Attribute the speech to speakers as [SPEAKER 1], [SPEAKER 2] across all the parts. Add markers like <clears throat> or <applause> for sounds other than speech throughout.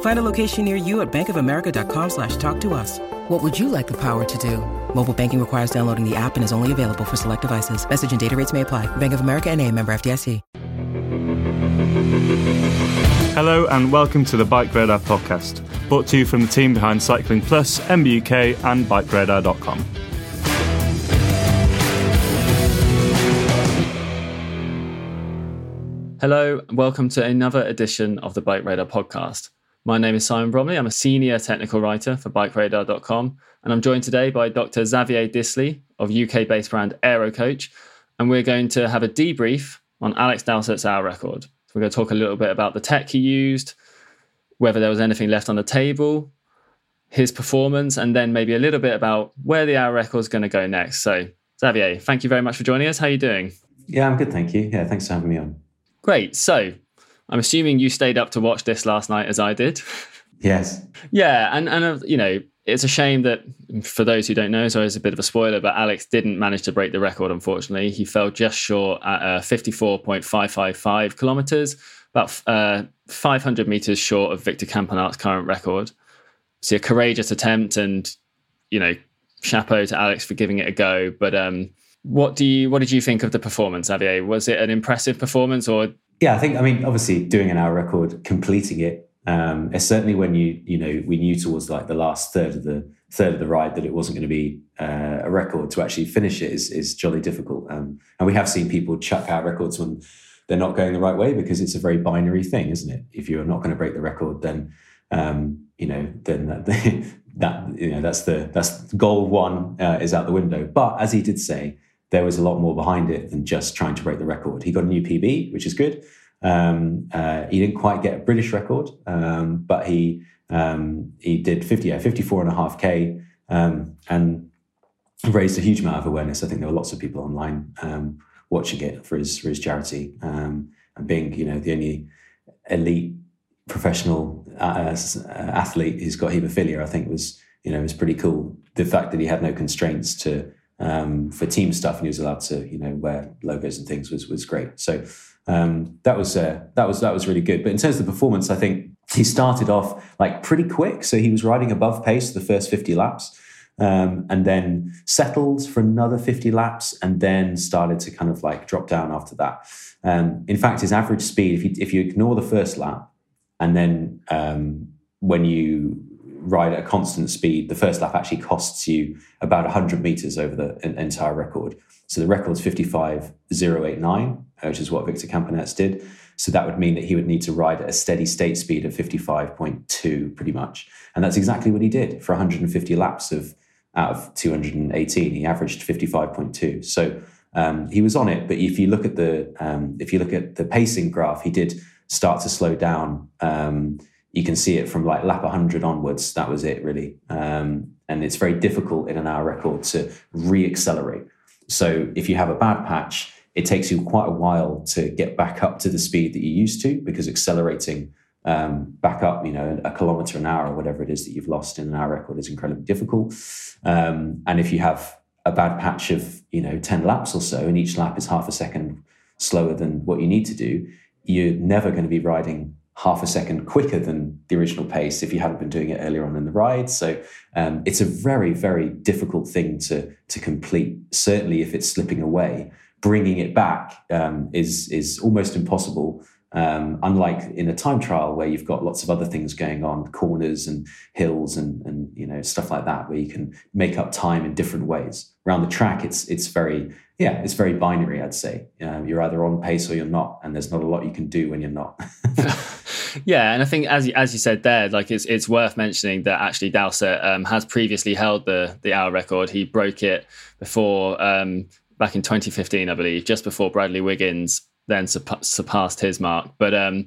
[SPEAKER 1] Find a location near you at bankofamerica.com slash talk to us. What would you like the power to do? Mobile banking requires downloading the app and is only available for select devices. Message and data rates may apply. Bank of America and a member FDIC.
[SPEAKER 2] Hello and welcome to the BikeRadar podcast, brought to you from the team behind Cycling Plus, MBUK and BikeRadar.com.
[SPEAKER 3] Hello, welcome to another edition of the BikeRadar podcast. My name is Simon Bromley. I'm a senior technical writer for BikeRadar.com, and I'm joined today by Dr. Xavier Disley of UK based brand AeroCoach, and we're going to have a debrief on Alex Dowsett's hour record. So we're going to talk a little bit about the tech he used, whether there was anything left on the table, his performance, and then maybe a little bit about where the hour record is going to go next. So, Xavier, thank you very much for joining us. How are you doing?
[SPEAKER 4] Yeah, I'm good, thank you. Yeah, thanks for having me on.
[SPEAKER 3] Great. So, I'm assuming you stayed up to watch this last night as I did. <laughs>
[SPEAKER 4] Yes.
[SPEAKER 3] Yeah, and and uh, you know, it's a shame that for those who don't know, so it's a bit of a spoiler, but Alex didn't manage to break the record. Unfortunately, he fell just short at uh, 54.555 kilometers, about uh, 500 meters short of Victor Campenaerts' current record. So a courageous attempt, and you know, chapeau to Alex for giving it a go. But um, what do you what did you think of the performance, Xavier? Was it an impressive performance, or
[SPEAKER 4] Yeah, I think I mean obviously doing an hour record, completing it. Um, certainly when you you know we knew towards like the last third of the third of the ride that it wasn't going to be uh, a record to actually finish it is is jolly difficult. Um, and we have seen people chuck out records when they're not going the right way because it's a very binary thing, isn't it? If you're not going to break the record, then um, you know then that, <laughs> that you know that's the that's goal one uh, is out the window. But as he did say, there was a lot more behind it than just trying to break the record. He got a new PB, which is good. Um, uh, he didn't quite get a British record, um, but he um, he did 50, yeah, 54 and a half K um, and raised a huge amount of awareness. I think there were lots of people online um, watching it for his for his charity um, and being, you know, the only elite professional uh, athlete who's got haemophilia. I think was, you know, was pretty cool. The fact that he had no constraints to um, for team stuff and he was allowed to, you know, wear logos and things was was great. So um, that was uh, that was that was really good. But in terms of the performance, I think he started off like pretty quick. So he was riding above pace the first 50 laps. Um, and then settled for another 50 laps and then started to kind of like drop down after that. Um, in fact, his average speed, if you, if you ignore the first lap and then um, when you ride at a constant speed, the first lap actually costs you about 100 meters over the entire record. So the record's 55.089, which is what Victor Campenaerts did. So that would mean that he would need to ride at a steady state speed of 55.2 pretty much. And that's exactly what he did for 150 laps of out of 218. He averaged 55.2. So Um, he was on it, but if you look at the um, if you look at the pacing graph, he did start to slow down. Um, you can see it from like lap 100 onwards. That was it, really. Um, and it's very difficult in an hour record to re-accelerate. So if you have a bad patch, it takes you quite a while to get back up to the speed that you used to because accelerating um, back up, you know, a kilometer an hour or whatever it is that you've lost in an hour record is incredibly difficult. Um, and if you have a bad patch of, you know, 10 laps or so, and each lap is half a second slower than what you need to do, you're never going to be riding half a second quicker than the original pace if you hadn't been doing it earlier on in the ride. So um, it's a very, very difficult thing to to complete. Certainly, if it's slipping away, bringing it back um, is is almost impossible. Um, unlike in a time trial where you've got lots of other things going on, corners and hills and and you know stuff like that, where you can make up time in different ways. Around the track, it's it's very yeah, it's very binary. I'd say um, you're either on pace or you're not, and there's not a lot you can do when you're not. <laughs> <laughs>
[SPEAKER 3] yeah, and I think as you, as you said there, like it's it's worth mentioning that actually Dowsett um, has previously held the the hour record. He broke it before um, back in 2015, I believe, just before Bradley Wiggins then surpassed his mark. But um,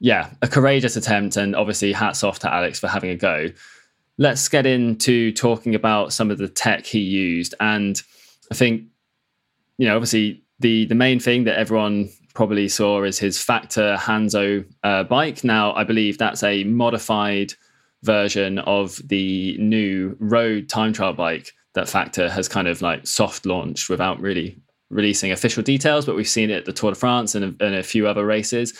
[SPEAKER 3] yeah, a courageous attempt, and obviously hats off to Alex for having a go. Let's get into talking about some of the tech he used, and I think you know, obviously the the main thing that everyone probably saw is his Factor Hanzo uh, bike. Now, I believe that's a modified version of the new road time trial bike that Factor has kind of like soft launched without really releasing official details, but we've seen it at the Tour de France and a, and a few other races.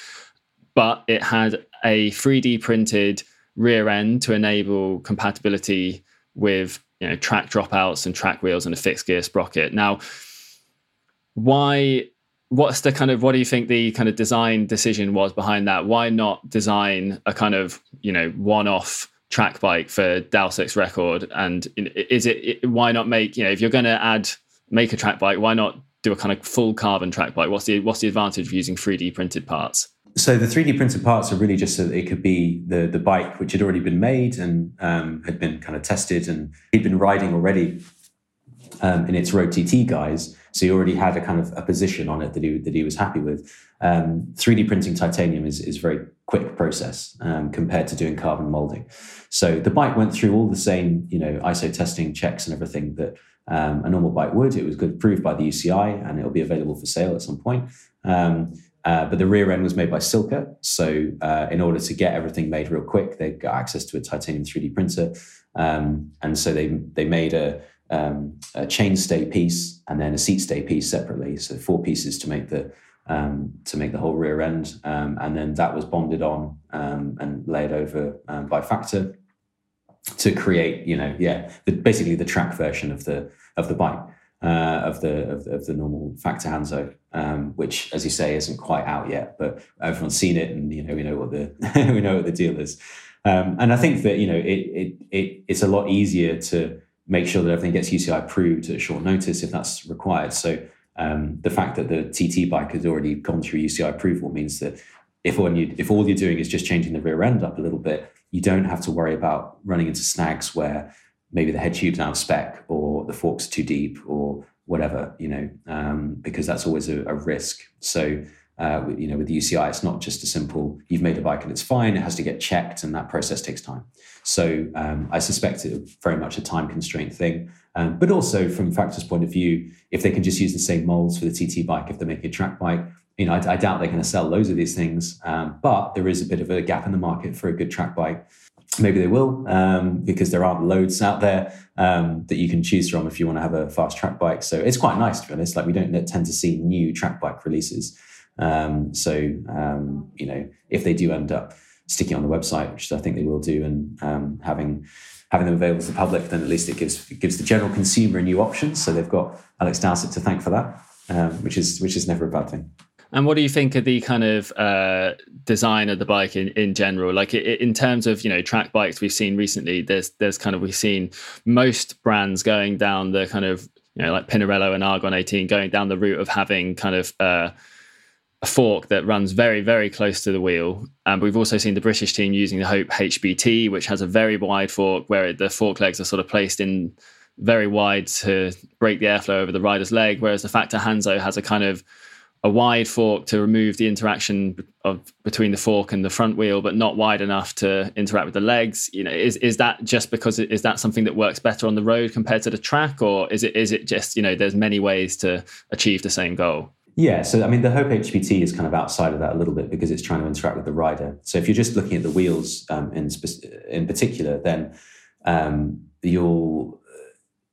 [SPEAKER 3] But it had a 3D printed rear end to enable compatibility with you know track dropouts and track wheels and a fixed gear sprocket. Now, why what's the kind of what do you think the kind of design decision was behind that? Why not design a kind of you know one-off track bike for Dowsett's record? And is it why not make you know if you're going to add make a track bike why not do a kind of full carbon track bike? What's the what's the advantage of using 3d printed parts?
[SPEAKER 4] So the 3d printed parts are really just so that it could be the the bike which had already been made and um, had been kind of tested and he'd been riding already um, in its road tt guise so he already had a kind of a position on it that he that he was happy with. Um, 3D printing titanium is is very quick process um, compared to doing carbon molding. So the bike went through all the same you know ISO testing checks and everything that um, a normal bike would. It was good approved by the UCI and it'll be available for sale at some point. Um, uh, but the rear end was made by Silca. So, uh, in order to get everything made real quick, they got access to a titanium 3D printer. Um, and so they, they made a, um, a chain stay piece and then a seat stay piece separately. So four pieces to make the um, to make the whole rear end, um, and then that was bonded on um, and laid over um, by Factor to create, you know, yeah, the, basically the track version of the of the bike. Uh, of the of, of, the normal Factor Hanzo, um, which, as you say, isn't quite out yet, but everyone's seen it, and you know we know what the <laughs> we know what the deal is. And I think that you know it, it it it's a lot easier to make sure that everything gets UCI approved at short notice if that's required. So um, the fact that the TT bike has already gone through UCI approval means that if all, you, if all you're doing is just changing the rear end up a little bit, you don't have to worry about running into snags where maybe the head tube's out of spec or the forks too deep or whatever, you know, um, because that's always a, a risk. So uh, you know, with the UCI, it's not just a simple you've made a bike and it's fine. It has to get checked, and that process takes time. So um, I suspect it's very much a time constraint thing. Um, but also from Factor's point of view, if they can just use the same molds for the TT bike, if they're making a track bike, you know, I, I doubt they're going to sell loads of these things. Um, but there is a bit of a gap in the market for a good track bike. Maybe they will, um, because there aren't loads out there um, that you can choose from if you want to have a fast track bike. So it's quite nice to be honest. Like we don't tend to see new track bike releases. Um, so, um, you know, if they do end up sticking on the website, which I think they will do, and um, having having them available to the public, then at least it gives it gives the general consumer a new option. So they've got Alex Dowsett to thank for that, um, which is which is never a bad thing.
[SPEAKER 3] And what do you think of the kind of uh, design of the bike in, in general? Like it, in terms of you know track bikes we've seen recently, there's there's kind of we've seen most brands going down the kind of you know like Pinarello and Argon 18 going down the route of having kind of uh, a fork that runs very, very close to the wheel. And we've also seen the British team using the Hope HBT, which has a very wide fork where the fork legs are sort of placed in very wide to break the airflow over the rider's leg, whereas the Factor Hanzo has a kind of a wide fork to remove the interaction of between the fork and the front wheel, but not wide enough to interact with the legs. You know, is is that just because it, is that something that works better on the road compared to the track, or is it is it just you know there's many ways to achieve the same goal?
[SPEAKER 4] Yeah, so I mean, the Hope HBT is kind of outside of that a little bit because it's trying to interact with the rider. So if you're just looking at the wheels um, in in particular, then um, your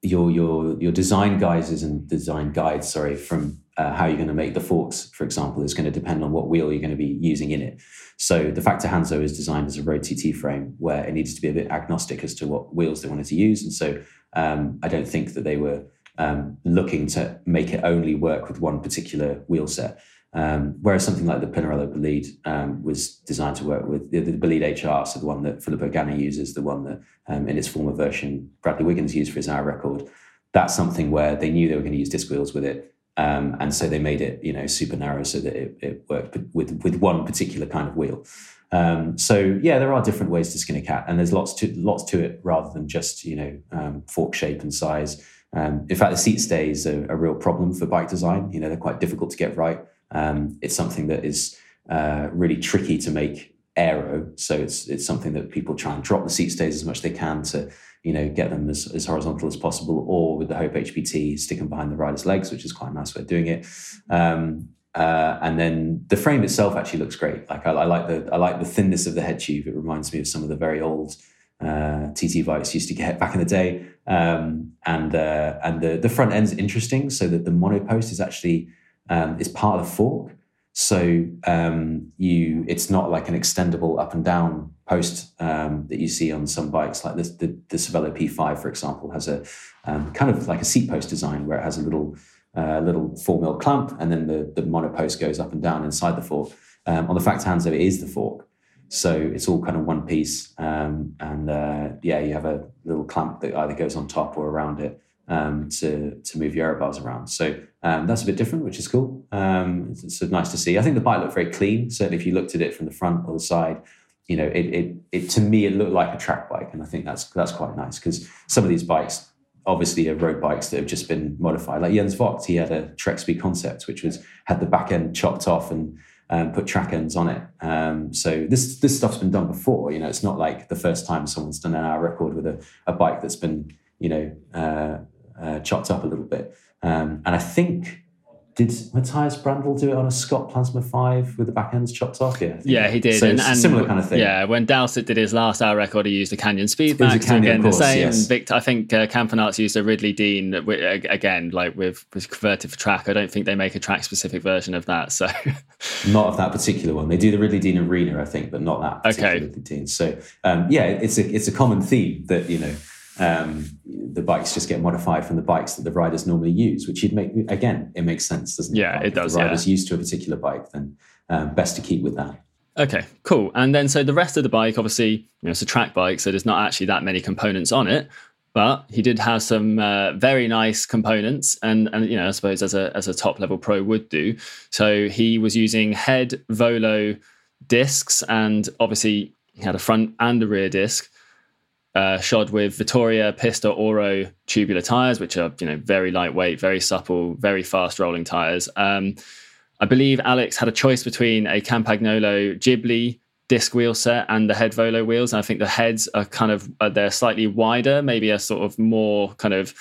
[SPEAKER 4] your your your design guides and design guides, sorry, from uh, how you're going to make the forks, for example, is going to depend on what wheel you're going to be using in it. So the Factor Hanzo is designed as a road TT frame where it needs to be a bit agnostic as to what wheels they wanted to use, and so um, I don't think that they were um, looking to make it only work with one particular wheel set. Um, whereas something like the Pinarello Bolide um, was designed to work with the, the Bolide HR, so the one that Filippo Ganna uses, the one that um, in its former version Bradley Wiggins used for his hour record. That's something where they knew they were going to use disc wheels with it. Um, and so they made it, you know, super narrow so that it, it worked with with one particular kind of wheel. Um, so yeah, there are different ways to skin a cat, and there's lots to lots to it rather than just you know um, fork shape and size. Um, in fact, the seat stays are a real problem for bike design. You know, they're quite difficult to get right. Um, it's something that is uh, really tricky to make aero. So it's it's something that people try and drop the seat stays as much as they can to you know get them as, as horizontal as possible, or with the Hope HBT, stick them behind the rider's legs, which is quite a nice way of doing it. Um, uh, and then the frame itself actually looks great. Like I, I, like the I like the thinness of the head tube. It reminds me of some of the very old uh, TT bikes used to get back in the day. Um, and uh, and the the front end's interesting, so that the monopost is actually um, is part of the fork. So um, you, it's not like an extendable up and down post um, that you see on some bikes, like this, the the Cervelo P5, for example, has a um, kind of like a seat post design where it has a little uh, little four mil clamp, and then the the monopost goes up and down inside the fork. Um, on the Factor Hanzo, it is the fork, so it's all kind of one piece, um, and uh, yeah, you have a little clamp that either goes on top or around it um, to to move your bars around. So um, that's a bit different, which is cool. Um, it's, it's, nice to see. I think the bike looked very clean. Certainly, if you looked at it from the front or the side, you know, it it, it to me it looked like a track bike, and I think that's that's quite nice because some of these bikes obviously are road bikes that have just been modified. Like Jens Voigt, he had a Trek Speed concept, which was had the back end chopped off and um, put track ends on it. Um, so this this stuff's been done before. You know, it's not like the first time someone's done an hour record with a, a bike that's been you know uh, uh, chopped up a little bit. Um, and I think did Matthias Brändle do it on a Scott Plasma 5 with the back ends chopped off?
[SPEAKER 3] Yeah, yeah, he did.
[SPEAKER 4] So and, and, similar kind of thing.
[SPEAKER 3] Yeah, when Dowsett did his last hour record, he used a Canyon Speedmax. Canyon, again, course, the same. Yes. Victor, I think uh, Campenaerts used a Ridley Dean, again, like with, with converted for track. I don't think they make a track specific version of that. So, <laughs>
[SPEAKER 4] Not of that particular one. They do the Ridley Dean Arena, I think, but not that particular okay. Ridley Dean. So, um, yeah, it's a, it's a common theme that, you know, um, the bikes just get modified from the bikes that the riders normally use, which you'd make again, it makes sense, doesn't
[SPEAKER 3] it? Yeah, it does.
[SPEAKER 4] If the riders yeah. used to a particular bike, then um, best to keep with that.
[SPEAKER 3] Okay, cool. And then so the rest of the bike, obviously, you know, it's a track bike, so there's not actually that many components on it. But he did have some uh, very nice components, and and you know, I suppose as a as a top level pro would do. So he was using HED Volo discs, and obviously he had a front and a rear disc uh, shod with Vittoria Pista Oro tubular tires, which are you know very lightweight, very supple, very fast rolling tires. Um, I believe Alex had a choice between a Campagnolo Ghibli disc wheel set and the HED Volo wheels. And I think the HEDs are kind of uh, they're slightly wider, maybe a sort of more kind of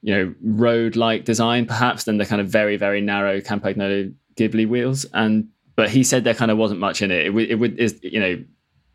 [SPEAKER 3] you know road like design perhaps than the kind of very very narrow Campagnolo Ghibli wheels. And but he said there kind of wasn't much in it. It, it would is you know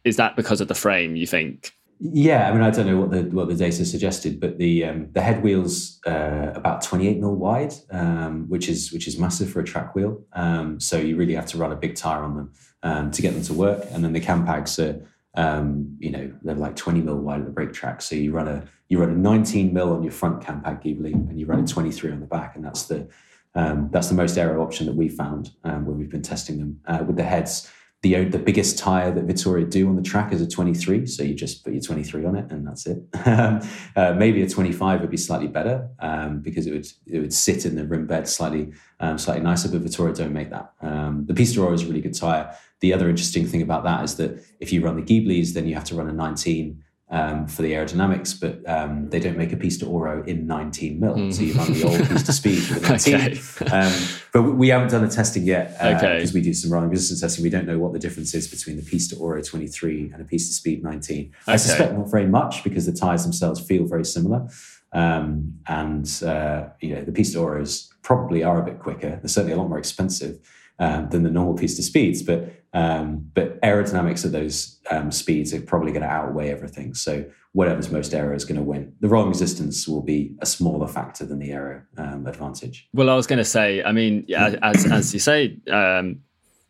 [SPEAKER 3] is that because of the frame? You think?
[SPEAKER 4] Yeah, I mean, I don't know what the what the data suggested, but the um, the HED wheels uh, about 28 mil wide, um, which is which is massive for a track wheel. Um, so you really have to run a big tire on them um, to get them to work. And then the Campags are, um, you know, they're like 20 mil wide at the brake track. So you run a you run a 19 mil on your front Campag Ghibli, and you run a 23 on the back, and that's the um, that's the most aero option that we found when we've been testing them uh, with the HEDs the the biggest tire that Vittoria do on the track is a 23, so you just put your 23 on it and that's it. <laughs> Uh, maybe a 25 would be slightly better um, because it would it would sit in the rim bed slightly um, slightly nicer, but Vittoria don't make that. Um, the Pista is a really good tire. The other interesting thing about that is that if you run the Ghiblis, then you have to run a 19 um, for the aerodynamics, but um, they don't make a pista oro in 19 mil. Mm. So you run the old speed with <laughs> a 19. okay. um, but we haven't done the testing yet because uh, okay. we do some rolling resistance testing. We don't know what the difference is between the pista oro 23 and a pista speed 19. Okay. I suspect not very much because the tires themselves feel very similar. Um, and uh, you know the pista oros probably are a bit quicker. They're certainly a lot more expensive um, than the normal pista speeds, but um, but aerodynamics of those um, speeds are probably going to outweigh everything. So whatever's most aero is going to win. The rolling resistance will be a smaller factor than the aero um, advantage.
[SPEAKER 3] Well, I was going to say, I mean, as as you say. Um,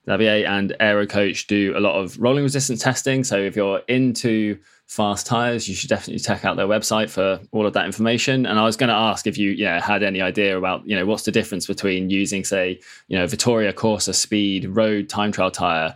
[SPEAKER 3] Xavier and AeroCoach do a lot of rolling resistance testing. So if you're into fast tires, you should definitely check out their website for all of that information. And I was going to ask if you yeah had any idea about you know what's the difference between using say you know Vittoria Corsa Speed road time trial tire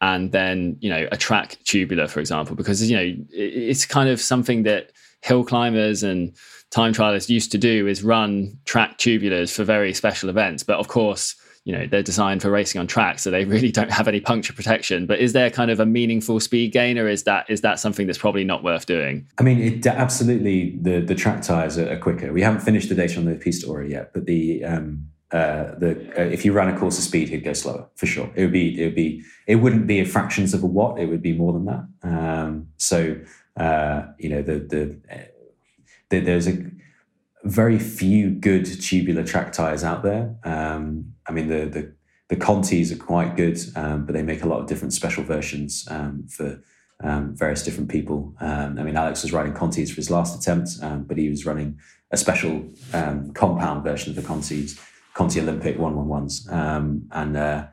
[SPEAKER 3] and then you know a track tubular for example because you know it's kind of something that hill climbers and time trialists used to do is run track tubulars for very special events but of course you know they're designed for racing on track so they <laughs> really don't have any puncture protection but is there kind of a meaningful speed gain or is that is that something that's probably not worth doing
[SPEAKER 4] i mean it absolutely the the track tires are, are quicker we haven't finished the data on the oro yet but the um uh, the uh, if you ran a Corsa Speed, he'd go slower for sure. It would be it would be it wouldn't be fractions of a watt. It would be more than that. Um, so uh, you know the, the, the there's a very few good tubular track tires out there. Um, I mean, the, the, the Contis are quite good, um, but they make a lot of different special versions um, for um, various different people. Um, I mean, Alex was riding Contis for his last attempt, um, but he was running a special compound version of the Contis, Conti Olympic 111s. and uh,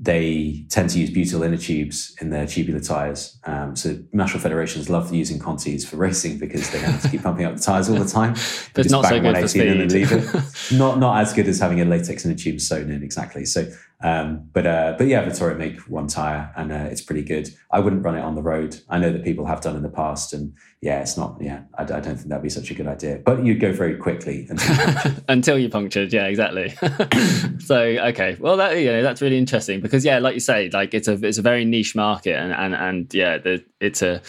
[SPEAKER 4] they tend to use butyl inner tubes in their tubular tires. Um, so national federations love using Contis for racing because they don't have to keep pumping up the tires all the <laughs> time.
[SPEAKER 3] but it's not so good for speed. <laughs>
[SPEAKER 4] not not as good as having a latex inner tube sewn in exactly. So um, but uh, but yeah, Vittoria make one tire and uh, it's pretty good. I wouldn't run it on the road. I know that people have done in the past, and yeah, it's not. Yeah, I, I don't think that'd be such a good idea. But you'd go very quickly until you <laughs>
[SPEAKER 3] until you punctured. Yeah, exactly. <laughs> so okay, well that you know that's really interesting because yeah, like you say, like it's a it's a very niche market, and and and yeah, the, it's a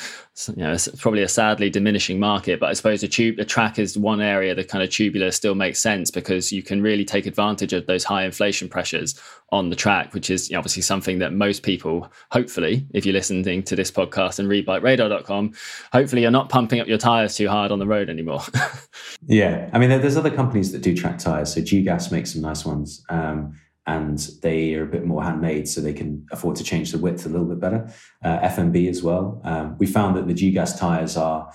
[SPEAKER 3] you know, it's probably a sadly diminishing market, but I suppose the tube, the track is one area that kind of tubular still makes sense because you can really take advantage of those high inflation pressures on the track, which is obviously something that most people, hopefully, if you're listening to this podcast and read bikeradar.com, hopefully you're not pumping up your tires too hard on the road anymore. <laughs>
[SPEAKER 4] yeah. I mean, there's other companies that do track tires. So Dugast makes some nice ones. Um, and they are a bit more handmade, so they can afford to change the width a little bit better. Uh, FMB as well. Um, we found that the Dugast tires are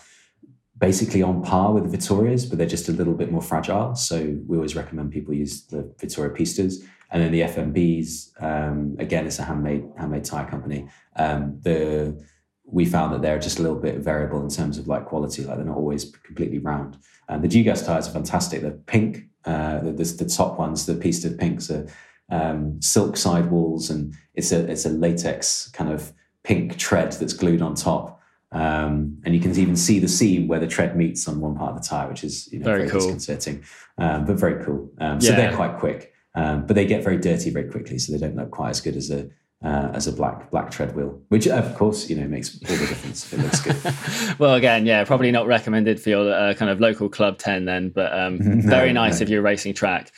[SPEAKER 4] basically on par with the Vittorias, but they're just a little bit more fragile. So we always recommend people use the Vittoria Pistas. And then the FMBs, um, again, it's a handmade handmade tire company. Um, the we found that they're just a little bit variable in terms of like quality, like they're not always completely round. And the Dugast tires are fantastic. They're pink. Uh, the, the, top ones, the Pista pinks, are um, silk sidewalls, and it's a it's a latex kind of pink tread that's glued on top. Um, and you can even see the seam where the tread meets on one part of the tire, which is you know, very, very cool. disconcerting, um, but very cool. Um, so yeah. they're quite quick, um, but they get very dirty very quickly, so they don't look quite as good as a uh, as a black black tread wheel, which of course you know makes all the difference. It looks good. <laughs>
[SPEAKER 3] well, again, yeah, probably not recommended for your uh, kind of local club ten then, but um, <laughs> no, very nice no. if you're racing track.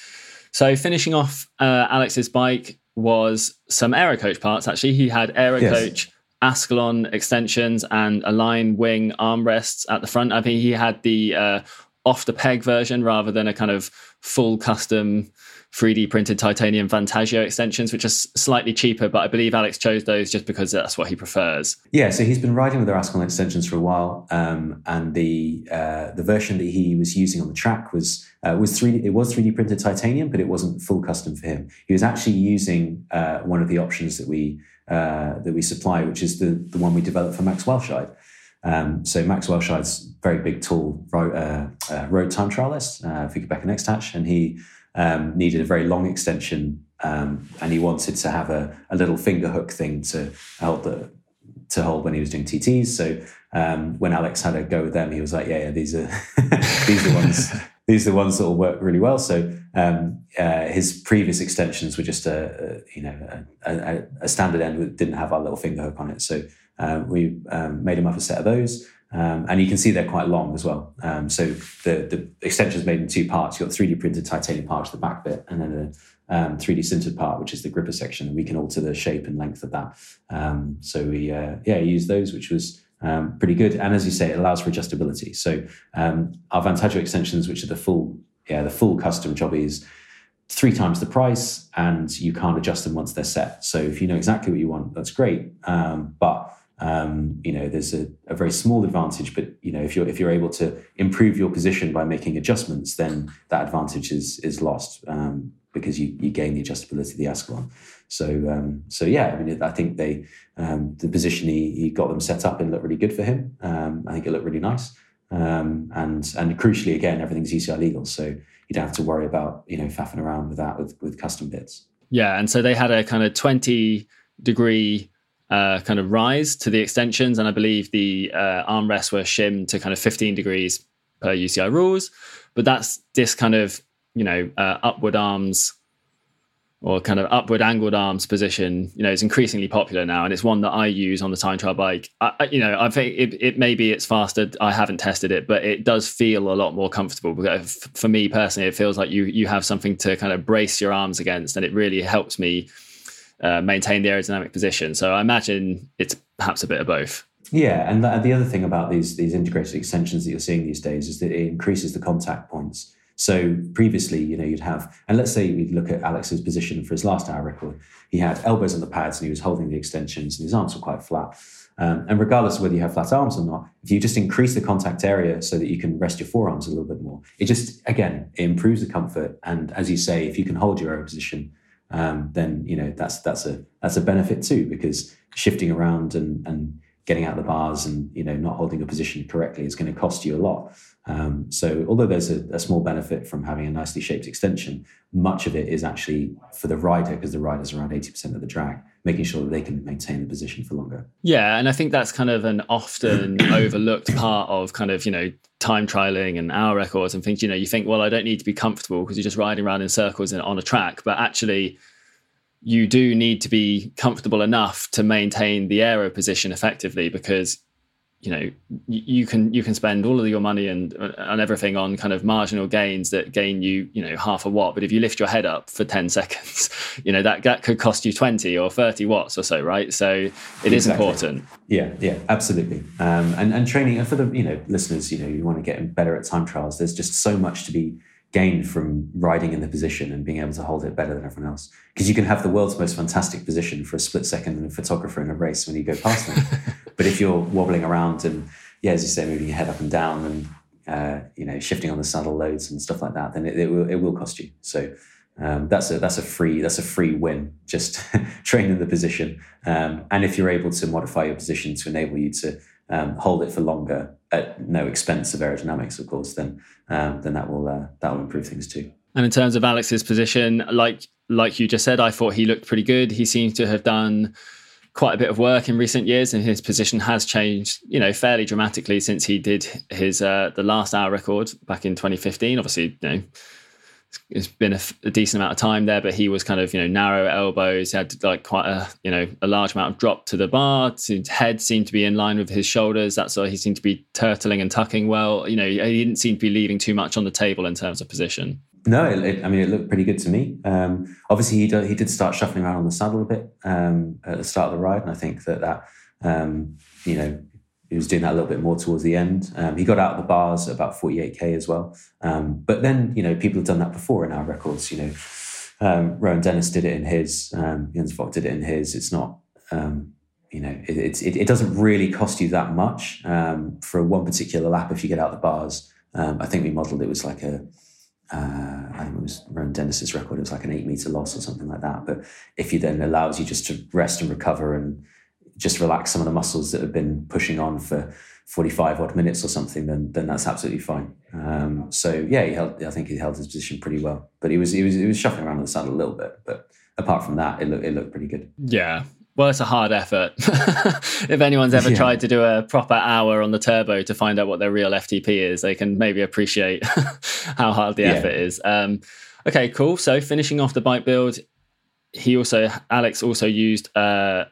[SPEAKER 3] So finishing off uh, Alex's bike was some AeroCoach parts. Actually, he had AeroCoach yes. Ascalon extensions and Align wing armrests at the front. I think he had the uh, off the peg version rather than a kind of full custom 3D printed titanium Vantaggio extensions, which are slightly cheaper, but I believe Alex chose those just because that's what he prefers.
[SPEAKER 4] Yeah, so he's been riding with the Ascalon extensions for a while, um, and the uh, the version that he was using on the track was uh, was 3D. It was 3D printed titanium, but it wasn't full custom for him. He was actually using uh, one of the options that we uh, that we supply, which is the the one we developed for Max Walscheid. Um, so Max Walscheid's very big, tall road, uh, uh, road time trialist, uh, for Qhubeka NextHash, and he um, needed a very long extension, um, and he wanted to have a, a, little finger hook thing to hold the to hold when he was doing TTs. So um, when Alex had a go with them, he was like, "Yeah, yeah these are <laughs> these are the ones." <laughs> These are the ones that will work really well. So um, uh, his previous extensions were just a, a you know a, a, a, standard end that didn't have our little finger hook on it. So uh, we um, made him up a set of those. Um, and you can see they're quite long as well. Um, so the the extension is made in two parts. You've got 3D printed titanium part, the back bit, and then a um, 3D sintered part, which is the gripper section. And we can alter the shape and length of that. Um, so we uh, yeah use those, which was um, pretty good. And as you say, it allows for adjustability. So um, our Vantaggio extensions, which are the full yeah the full custom job is three times the price, and you can't adjust them once they're set. So if you know exactly what you want, that's great. but um, you know, there's a, a, very small advantage, but you know, if you're if you're able to improve your position by making adjustments, then that advantage is is lost um, because you you gain the adjustability of the Ascalon. So um, so yeah, I mean, I think they um, the position he, he got them set up in looked really good for him. Um, I think it looked really nice, um, and and crucially, again, everything's UCI legal, so you don't have to worry about you know faffing around with that with with custom bits.
[SPEAKER 3] Yeah, and so they had a kind of twenty degree uh, kind of rise to the extensions, and I believe the uh, armrests were shimmed to kind of 15 degrees per UCI rules. But that's this kind of you know uh, upward arms or kind of upward angled arms position, you know, is increasingly popular now, and it's one that I use on the time trial bike. I, you know, I think it, it maybe it's faster. I haven't tested it, but it does feel a lot more comfortable. Because for me personally, it feels like you you have something to kind of brace your arms against, and it really helps me uh, maintain the aerodynamic position. So I imagine it's perhaps a bit of both.
[SPEAKER 4] Yeah, and the other thing about these these integrated extensions that you're seeing these days is that it increases the contact points. So previously, you know, you'd have, and let's say we'd look at Alex's position for his last hour record. He had elbows on the pads and he was holding the extensions, and his arms were quite flat. Um, and regardless of whether you have flat arms or not, if you just increase the contact area so that you can rest your forearms a little bit more, it just again it improves the comfort. And as you say, if you can hold your own position, um, then you know that's that's a that's a benefit too because shifting around and and getting out of the bars and you know not holding a position correctly is going to cost you a lot. Um, so although there's a, a, small benefit from having a nicely shaped extension, much of it is actually for the rider because the rider's around 80% of the drag, making sure that they can maintain the position for longer.
[SPEAKER 3] Yeah, and I think that's kind of an often <clears throat> overlooked part of kind of, you know, time trialing and hour records and things, you know, you think, well, I don't need to be comfortable because you're just riding around in circles and on a track, but actually you do need to be comfortable enough to maintain the aero position effectively because you know you can you can spend all of your money and and everything on kind of marginal gains that gain you you know half a watt. But if you lift your head up for 10 <laughs> seconds you know that that could cost you 20 or 30 watts or so right? So it exactly. is important.
[SPEAKER 4] Yeah yeah absolutely. Um, and and training and for the you know listeners you know you want to get better at time trials there's just so much to be gained from riding in the position and being able to hold it better than everyone else. Because you can have the world's most fantastic position for a split second and a photographer in a race when you go past them. <laughs> but if you're wobbling around and, yeah, as you say, moving your head up and down and, uh, you know, shifting on the saddle loads and stuff like that, then it, it will, it will cost you. So um, that's a that's a free that's a free win. Just <laughs> training the position, um, and if you're able to modify your position to enable you to um, hold it for longer at no expense of aerodynamics, of course, then um, then that will uh, that will improve things too.
[SPEAKER 3] And in terms of Alex's position, like like you just said, I thought he looked pretty good. He seems to have done quite a bit of work in recent years, and his position has changed, you know, fairly dramatically since he did his uh, the last hour record back in 2015. Obviously, you know, it's been a, a, decent amount of time there, but he was kind of you know narrow elbows. Had like quite a you know a large amount of drop to the bar. His head seemed to be in line with his shoulders. That's why he seemed to be turtling and tucking well. You know, he didn't seem to be leaving too much on the table in terms of position.
[SPEAKER 4] No, it, it, I mean it looked pretty good to me. Um, obviously, he did, he did start shuffling around on the saddle a bit um, at the start of the ride, and I think that that um, you know he was doing that a little bit more towards the end. Um, he got out of the bars about 48k as well. Um, but then, you know, people have done that before in our records. You know, um, Rohan Dennis did it in his, um, Jens Voigt did it in his. It's not, um, you know, it, it, it, doesn't really cost you that much um, for one particular lap if you get out the bars. Um, I think we modelled it was like a, uh, I think it was Rohan Dennis's record. It was like an eight meter loss or something like that. But if you then allows you just to rest and recover and just relax some of the muscles that have been pushing on for 45 odd minutes or something, then then that's absolutely fine. Um, so yeah, he held, I think he held his position pretty well, but he was he was he was shuffling around on the saddle a little bit, but apart from that, it looked it looked pretty good.
[SPEAKER 3] Yeah. Well, it's a hard effort. <laughs> if anyone's ever yeah. tried to do a proper hour on the turbo to find out what their real FTP is, they can maybe appreciate <laughs> how hard the yeah. effort is. Um, okay, cool. So finishing off the bike build, he also Alex also used uh,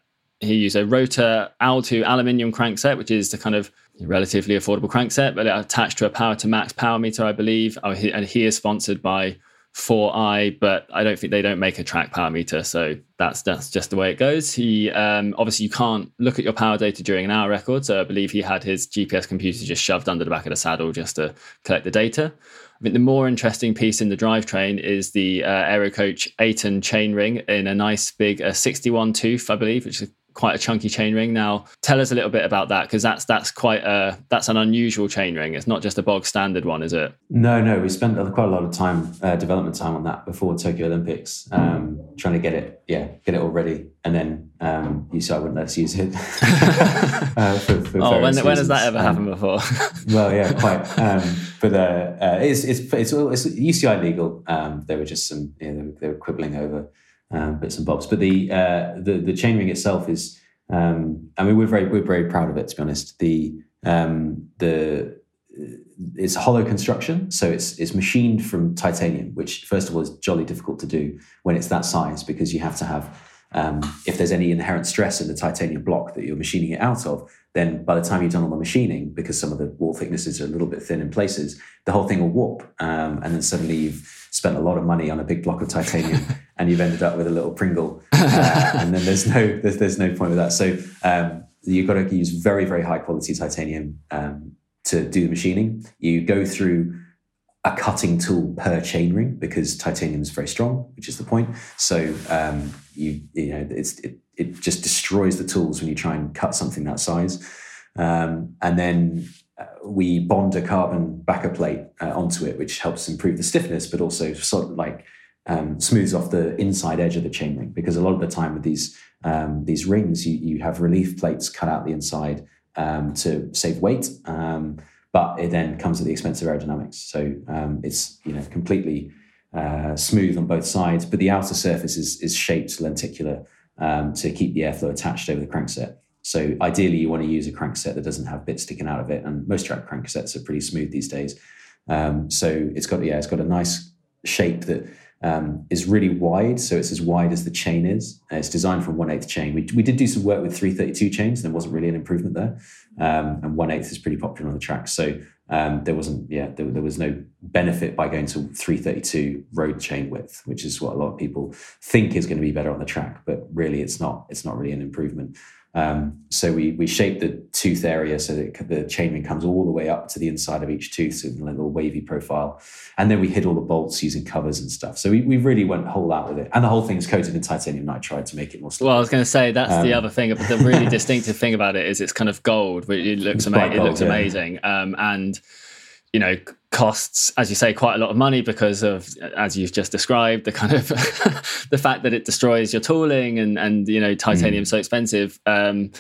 [SPEAKER 3] he used a Rotor Aldhu aluminium crankset, which is the kind of relatively affordable crankset, but attached to a Power2Max power meter, I believe. Oh, he, and he is sponsored by 4iiii, but I don't think they don't make a track power meter, so that's that's just the way it goes. He um, obviously you can't look at your power data during an hour record, so I believe he had his GPS computer just shoved under the back of the saddle just to collect the data. I think the more interesting piece in the drivetrain is the uh, Aerocoach Aten chainring in a nice big uh, 61 tooth, I believe, which is quite a chunky chain ring. Now, tell us a little bit about that because that's that's quite a that's an unusual chain ring. It's not just a bog standard one, is it?
[SPEAKER 4] No, no. We spent quite a lot of time uh, development time on that before Tokyo Olympics, um, trying to get it, yeah, get it all ready, and then um, UCI wouldn't let us use it. <laughs>
[SPEAKER 3] uh, for, for <laughs> oh, when, when has that ever um, happened before?
[SPEAKER 4] well, yeah, quite. Um, but uh, uh, it's, it's it's it's UCI legal. Um, there were just some, you know, they were quibbling over um, bits and bobs. But the uh, the the chainring itself is, um, I mean, we're very we're very proud of it. To be honest, the um, the it's hollow construction, so it's it's machined from titanium, which first of all is jolly difficult to do when it's that size because you have to have um, if there's any inherent stress in the titanium block that you're machining it out of, then by the time you've done all the machining, because some of the wall thicknesses are a little bit thin in places, the whole thing will warp, um, and then suddenly you've spent a lot of money on a big block of titanium, <laughs> and you've ended up with a little Pringle, uh, and then there's no there's, there's no point with that. So um, you've got to use very very high quality titanium um, to do the machining. You go through a cutting tool per chainring because titanium is very strong, which is the point. So um, you you know it, it just destroys the tools when you try and cut something that size. Um, and then uh, we bond a carbon backer plate uh, onto it, which helps improve the stiffness, but also sort of like um, smooths off the inside edge of the chainring. Because a lot of the time with these um, these rings, you, you have relief plates cut out the inside um, to save weight. Um, but it then comes at the expense of aerodynamics. So um, it's you know completely uh, smooth on both sides, but the outer surface is, is shaped lenticular um, to keep the airflow attached over the crankset. So ideally, you want to use a crankset that doesn't have bits sticking out of it, and most track cranksets are pretty smooth these days. Um, so it's got yeah, it's got a nice shape that um, is really wide. So it's as wide as the chain is. Uh, it's designed for one eighth chain. We, we did do some work with 332 chains. And there wasn't really an improvement there. Um, and one eighth is pretty popular on the track. So um, there wasn't, yeah, there, there, was no benefit by going to 332 road chain width, which is what a lot of people think is going to be better on the track. But really, it's not. It's not really an improvement. Um, so we we shaped the tooth area so that the chainring comes all the way up to the inside of each tooth, so a little wavy profile. And then we hid all the bolts using covers and stuff. So we, we really went whole out with it. And the whole thing is coated in titanium nitride to make it more.
[SPEAKER 3] Stable. Well, I was going to say that's um, the other thing. But the really <laughs> distinctive thing about it is it's kind of gold. It looks amazing. It looks amazing. Um, and you know costs as you say quite a lot of money because of as you've just described the kind of <laughs> the fact that it destroys your tooling and and you know titanium's mm. so expensive. Um,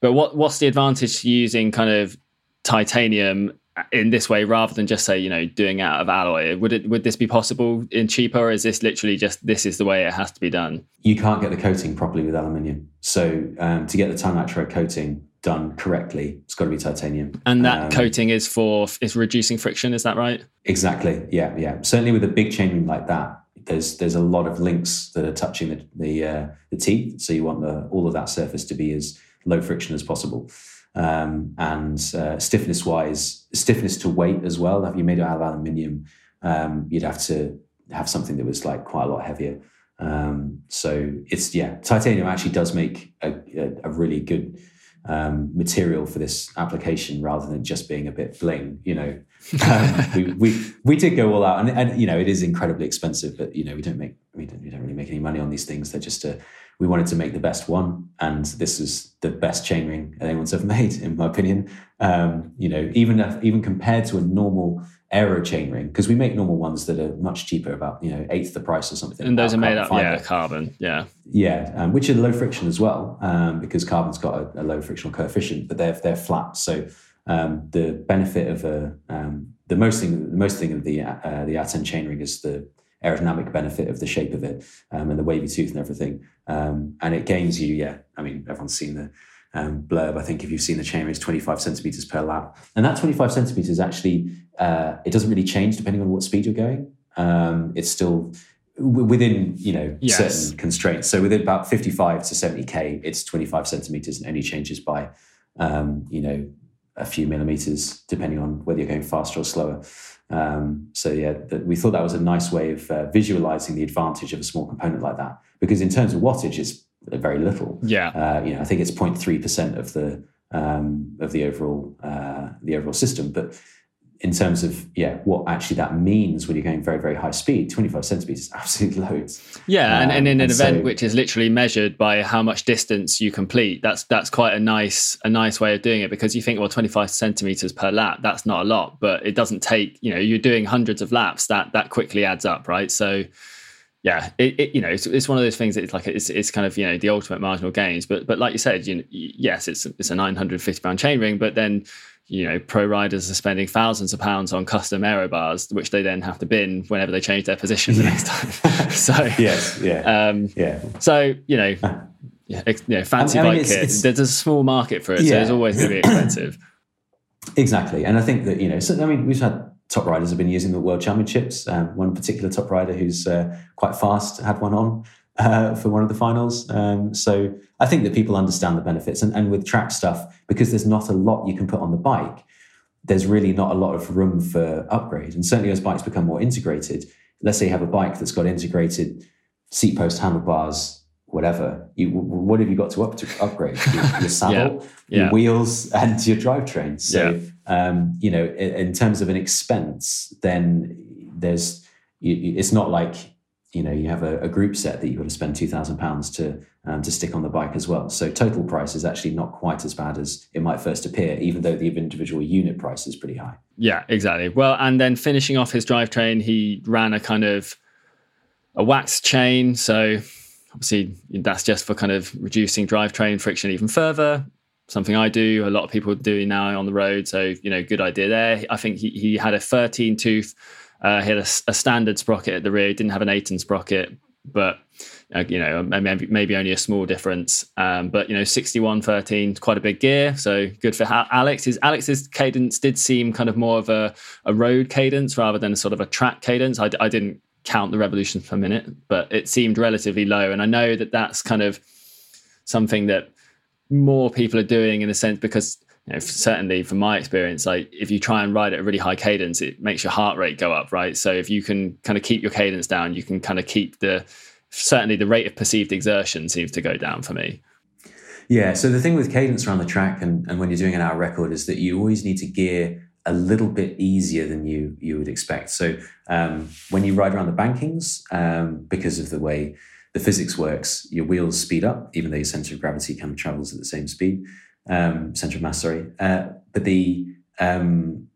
[SPEAKER 3] but what what's the advantage to using kind of titanium in this way rather than just say you know doing out of alloy? Would it would this be possible in cheaper or is this literally just this is the way it has to be done?
[SPEAKER 4] You can't get the coating properly with aluminium. So um, to get the time coating done correctly, it's got to be titanium.
[SPEAKER 3] And that um, coating is for is reducing friction. Is that right?
[SPEAKER 4] Exactly. Yeah, yeah. Certainly with a big chainring like that, there's there's a lot of links that are touching the the, uh, the teeth. So you want the, all of that surface to be as low friction as possible. Um, and uh, stiffness wise, stiffness to weight as well. If you made it out of aluminium, um, you'd have to have something that was like quite a lot heavier. Um, so it's yeah, titanium actually does make a, a, a really good um, material for this application rather than just being a bit bling. You know, <laughs> um, we, we we did go all out, and, and you know it is incredibly expensive, but you know we don't make we don't, we don't really make any money on these things. They're just a, we wanted to make the best one, and this is the best chainring anyone's ever <laughs> made, in my opinion. Um, you know, even if, even compared to a normal aero chainring because we make normal ones that are much cheaper, about you know eighth the price or something.
[SPEAKER 3] And those are made up, fiber. yeah, carbon, yeah,
[SPEAKER 4] yeah, um, which are low friction as well um, because carbon's got a, a, low frictional coefficient, but they're they're flat. So um, the benefit of a um, the most thing the most thing of the uh, the Aten chainring is the aerodynamic benefit of the shape of it um, and the wavy tooth and everything, um, and it gains you. Yeah, I mean everyone's seen the um, blurb. I think if you've seen the chain, it's 25 centimeters per lap. And that 25 centimeters actually, uh, it doesn't really change depending on what speed you're going. Um, it's still w- within, you know, yes. certain constraints. So within about 55 to 70K, it's 25 centimeters and only changes by, um, you know, a few millimeters, depending on whether you're going faster or slower. Um, so yeah, we thought that was a nice way of uh, visualizing the advantage of a small component like that. Because in terms of wattage, it's very little.
[SPEAKER 3] Yeah.
[SPEAKER 4] Uh, you know, I think it's 0.3 percent of the um, of the overall uh, the overall system, but in terms of yeah what actually that means when you're going very very high speed 25 centimeters is <laughs> absolutely loads
[SPEAKER 3] yeah um, and, and in an and event so, which is literally measured by how much distance you complete that's that's quite a nice a nice way of doing it because you think well 25 centimeters per lap that's not a lot but it doesn't take you know you're doing hundreds of laps that that quickly adds up right so yeah, it, it, you know it's, it's one of those things. That it's like it's, it's kind of you know the ultimate marginal gains. But but like you said, you know, yes, it's it's a 950 pound chain ring, but then you know, pro riders are spending thousands of pounds on custom aero bars, which they then have to bin whenever they change their position the next time. <laughs> so
[SPEAKER 4] yes, yeah, um, yeah.
[SPEAKER 3] So you know, yeah, you know, fancy I mean, bike it's, kit. It's, there's a small market for it, yeah. so it's always going to be expensive. <clears throat>
[SPEAKER 4] exactly, and I think that you know, so, I mean, we've had top riders have been using the World Championships. Um, one particular top rider who's uh, quite fast had one on uh, for one of the finals. Um, so I think that people understand the benefits. And, and with track stuff, because there's not a lot you can put on the bike, there's really not a lot of room for upgrade. And certainly as bikes become more integrated, let's say you have a bike that's got integrated seat post, handlebars, whatever. You, what have you got to, up to upgrade? Your, your <laughs> saddle, yeah. your wheels, and your drivetrain. So, yeah. Um, you know, in, in, terms of an expense, then there's it's not like you know you have a, a group set that you've got to spend two thousand pounds to um, to stick on the bike as well. So total price is actually not quite as bad as it might first appear, even though the individual unit price is pretty high.
[SPEAKER 3] Yeah, exactly. Well, and then finishing off his drivetrain, he ran a kind of a wax chain. So obviously that's just for kind of reducing drivetrain friction even further. Something I do, a lot of people do now on the road. So you know, good idea there. I think he he had a 13 tooth uh, he had a, a, standard sprocket at the rear. Didn't have an Aten sprocket, but uh, you know maybe, maybe only a small difference. Um, but you know 61 13, quite a big gear, so good for Alex. His Alex's cadence did seem kind of more of a, a road cadence rather than a sort of a track cadence. I, I didn't count the revolutions per minute, but it seemed relatively low. And I know that that's kind of something that more people are doing in a sense because you know, certainly from my experience, like if you try and ride at a really high cadence, it makes your heart rate go up, right? So if you can kind of keep your cadence down, you can kind of keep the certainly the rate of perceived exertion seems to go down for me.
[SPEAKER 4] Yeah. So the thing with cadence around the track and, and when you're doing an hour record is that you always need to gear a little bit easier than you you would expect. So um, when you ride around the bankings, um, because of the way the physics works, your wheels speed up, even though your center of gravity kind of travels at the same speed um, center of mass, sorry. Uh, but the um,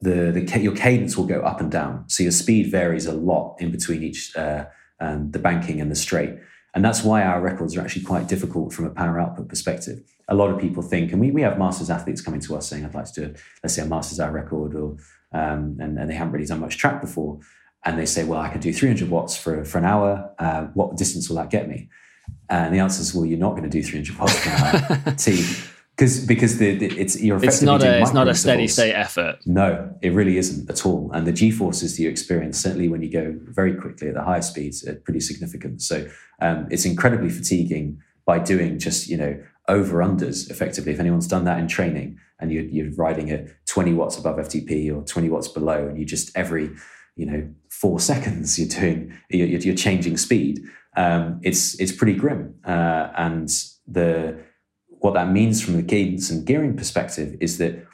[SPEAKER 4] the the your cadence will go up and down, so your speed varies a lot in between each uh, um, the banking and the straight, and that's why our records are actually quite difficult from a power output perspective. A lot of people think, and we we have masters athletes coming to us saying, "I'd like to do, let's say, a masters hour record," or um, and, and they haven't really done much track before, and they say, "Well, I can do 300 watts for for an hour. Uh, what distance will that get me?" And the answer is, "Well, you're not going to do 300 watts per hour." <laughs> See, because because the, the, it's you're
[SPEAKER 3] it's not a it's not a steady state effort.
[SPEAKER 4] No, it really isn't at all. And the G forces that you experience, certainly when you go very quickly at the higher speeds, are pretty significant. So um, it's incredibly fatiguing by doing just you know over unders effectively. If anyone's done that in training and you're, you're riding at 20 watts above FTP or 20 watts below, and you just every you know four seconds you're doing you're, you're changing speed. Um, it's it's pretty grim, uh, and the what that means from the cadence and gearing perspective is that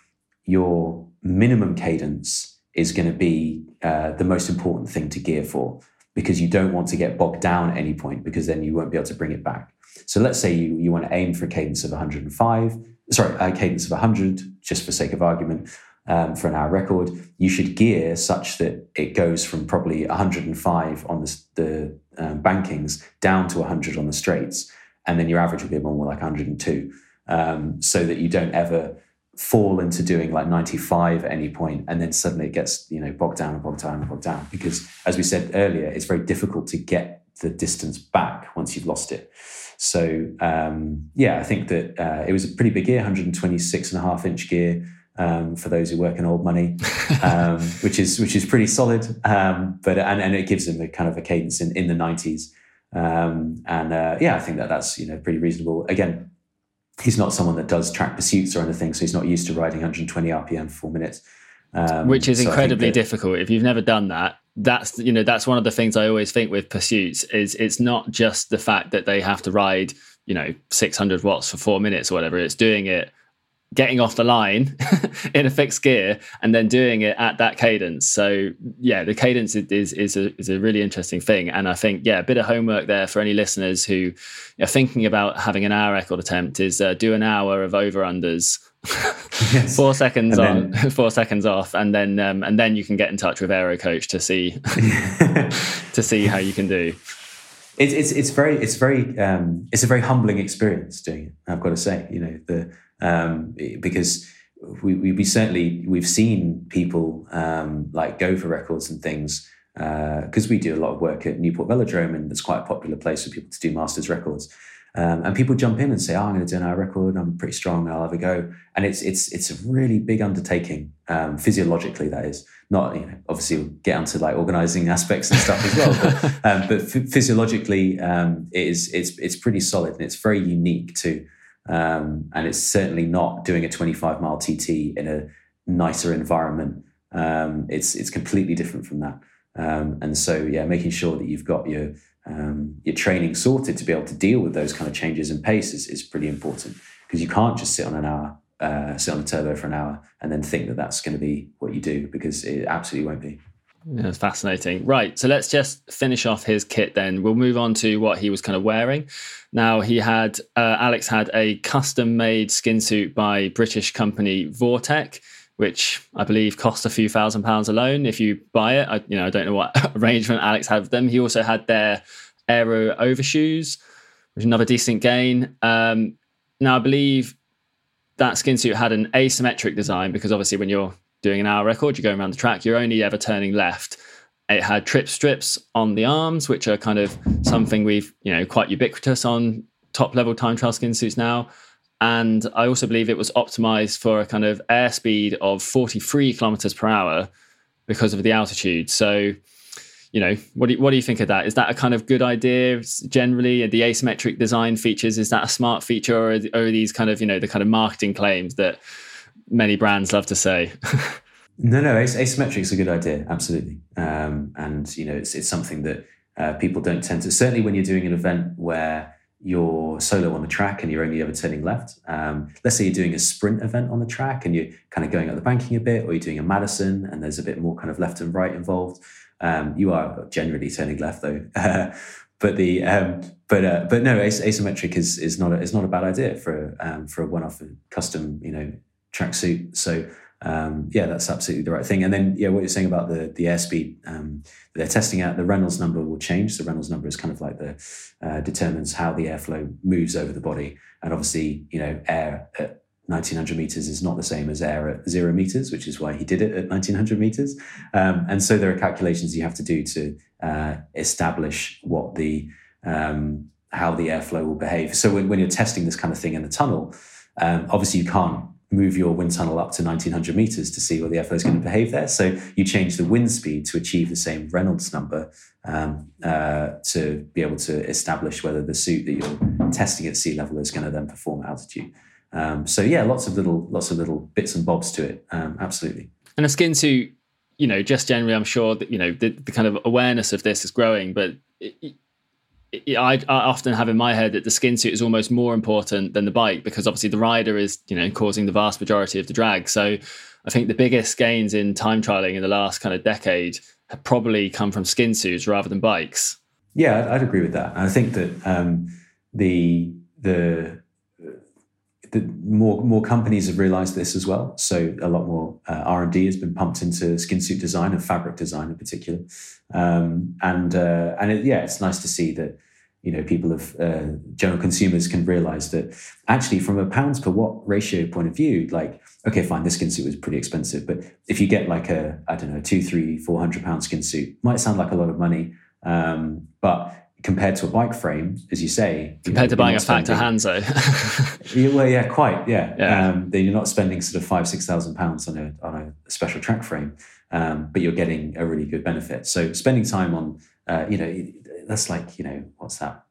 [SPEAKER 4] your minimum cadence is going to be uh, the most important thing to gear for because you don't want to get bogged down at any point because then you won't be able to bring it back. So let's say you, you want to aim for a cadence of 105, sorry, a cadence of 100, just for sake of argument, um, for an hour record. You should gear such that it goes from probably 105 on the, the um, bankings down to 100 on the straights and then your average will be more like 102, um, so that you don't ever fall into doing like 95 at any point and then suddenly it gets you know bogged down and bogged down and bogged down. Because as we said earlier it's very difficult to get the distance back once you've lost it. So um, yeah i think that uh, it was a pretty big gear 126 and a half inch gear um, for those who work in old money, um, <laughs> which is which is pretty solid. Um, but and, and it gives them a kind of a cadence in, in the 90s. Um, and uh, yeah, I think that that's you know pretty reasonable. Again, he's not someone that does track pursuits or anything, so he's not used to riding 120 RPM for four minutes.
[SPEAKER 3] Um, Which is so incredibly that, difficult. If you've never done that, that's you know that's one of the things I always think with pursuits is it's not just the fact that they have to ride you know 600 watts for four minutes or whatever. It's doing it getting off the line <laughs> in a fixed gear and then doing it at that cadence. So yeah, the cadence is is a, is a really interesting thing. And I think yeah, a bit of homework there for any listeners who are thinking about having an hour record attempt is uh, do an hour of over unders. <laughs> yes. four seconds on, <laughs> four seconds off, and then um, and then you can get in touch with AeroCoach to see to see how you can do.
[SPEAKER 4] It's it's it's very it's very um, it's a very humbling experience doing it. I've got to say, you know the um, because we, we, we, certainly we've seen people um, like go for records and things because uh, we do a lot of work at Newport Velodrome and it's quite a popular place for people to do masters records. Um, and people jump in and say, "Oh, I'm going to do an hour record. I'm pretty strong. I'll have a go." And it's it's it's a really big undertaking, um, physiologically. That is not you know obviously we'll get onto like organizing aspects and stuff as well. but, <laughs> um, but physiologically, um, it is it's it's pretty solid and it's very unique to um, and it's certainly not doing a 25 mile TT in a nicer environment. Um, it's it's completely different from that. Um, and so, yeah, making sure that you've got your um, your training sorted to be able to deal with those kind of changes in pace is, is pretty important because you can't just sit on an hour, uh, sit on a turbo for an hour, and then think that that's going to be what you do because it absolutely won't be.
[SPEAKER 3] Yeah, fascinating. Right. So let's just finish off his kit then. We'll move on to what he was kind of wearing. Now, he had, uh, Alex had a custom made skin suit by British company Vorteq, which I believe cost a few thousand pounds alone if you buy it. I, you know, I don't know what <laughs> arrangement Alex had with them. He also had their Aero overshoes, which is another decent gain. Um, now, I believe that skin suit had an asymmetric design because obviously when you're doing an hour record, you're going around the track, you're only ever turning left. It had trip strips on the arms, which are kind of something we've, you know, quite ubiquitous on top level time trial skin suits now. And I also believe it was optimized for a kind of airspeed of 43 kilometers per hour because of the altitude. So, you know, what do you, what do you think of that? Is that a kind of good idea generally? The asymmetric design features, is that a smart feature or are, are these kind of, you know, the kind of marketing claims that many brands love to say. <laughs>
[SPEAKER 4] no, no, asymmetric is a good idea, absolutely. Um, and you know, it's it's something that uh, people don't tend to. Certainly, when you're doing an event where you're solo on the track and you're only ever turning left. Um, let's say you're doing a sprint event on the track and you're kind of going up the banking a bit, or you're doing a Madison and there's a bit more kind of left and right involved. Um, you are generally turning left though. <laughs> but the um, but uh, but no, asymmetric is is not a, is not a bad idea for um, for a one off custom you know tracksuit. So um, yeah, that's absolutely the right thing. And then yeah, what you're saying about the the airspeed um, they're testing out, the Reynolds number will change. The Reynolds number is kind of like the uh, determines how the airflow moves over the body. And obviously, you know, air at 1900 meters is not the same as air at zero meters, which is why he did it at 1900 meters. Um, and so there are calculations you have to do to uh, establish what the um, how the airflow will behave. So when, when, you're testing this kind of thing in the tunnel, um, obviously you can't move your wind tunnel up to 1900 meters to see where the airflow is going to behave there. So you change the wind speed to achieve the same Reynolds number um, uh, to be able to establish whether the suit that you're testing at sea level is going to then perform at altitude. Um, so yeah, lots of little lots of little bits and bobs to it. Um, absolutely.
[SPEAKER 3] And a skin suit, you know, just generally, I'm sure that you know the, the kind of awareness of this is growing, but. It, I, I, often have in my head that the skin suit is almost more important than the bike because obviously the rider is you know causing the vast majority of the drag. So I think the biggest gains in time trialing in the last kind of decade have probably come from skin suits rather than bikes.
[SPEAKER 4] Yeah, I'd, I'd agree with that. I think that um, the the the more more companies have realized this as well. So a lot more uh, R and D has been pumped into skin suit design and fabric design in particular. Um, and uh, and it, yeah, it's nice to see that you know people of uh, general consumers can realize that actually from a pounds per watt ratio point of view, like okay, fine, this skin suit was pretty expensive, but if you get like a I don't know two, three, four hundred pound skin suit, might sound like a lot of money, um, but compared to a bike frame, as you say,
[SPEAKER 3] compared
[SPEAKER 4] you
[SPEAKER 3] know, to buying a Factor Hanzo. <laughs>
[SPEAKER 4] well, yeah, quite, yeah. yeah. Um, then you're not spending sort of five, six thousand pounds on a on a special track frame, um, but you're getting a really good benefit. So spending time on, uh, you know, that's like you know, what's that?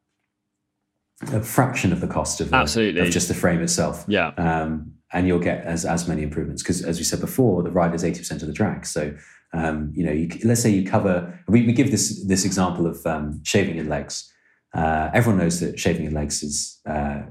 [SPEAKER 4] a fraction of the cost of,
[SPEAKER 3] Absolutely.
[SPEAKER 4] of just the frame itself.
[SPEAKER 3] Yeah.
[SPEAKER 4] Um, and you'll get as, as many improvements because, as we said before, the ride is 80% of the drag. So, um, you know, you, let's say you cover, we, we give this, this example of um, shaving your legs. Uh, everyone knows that shaving your legs is uh,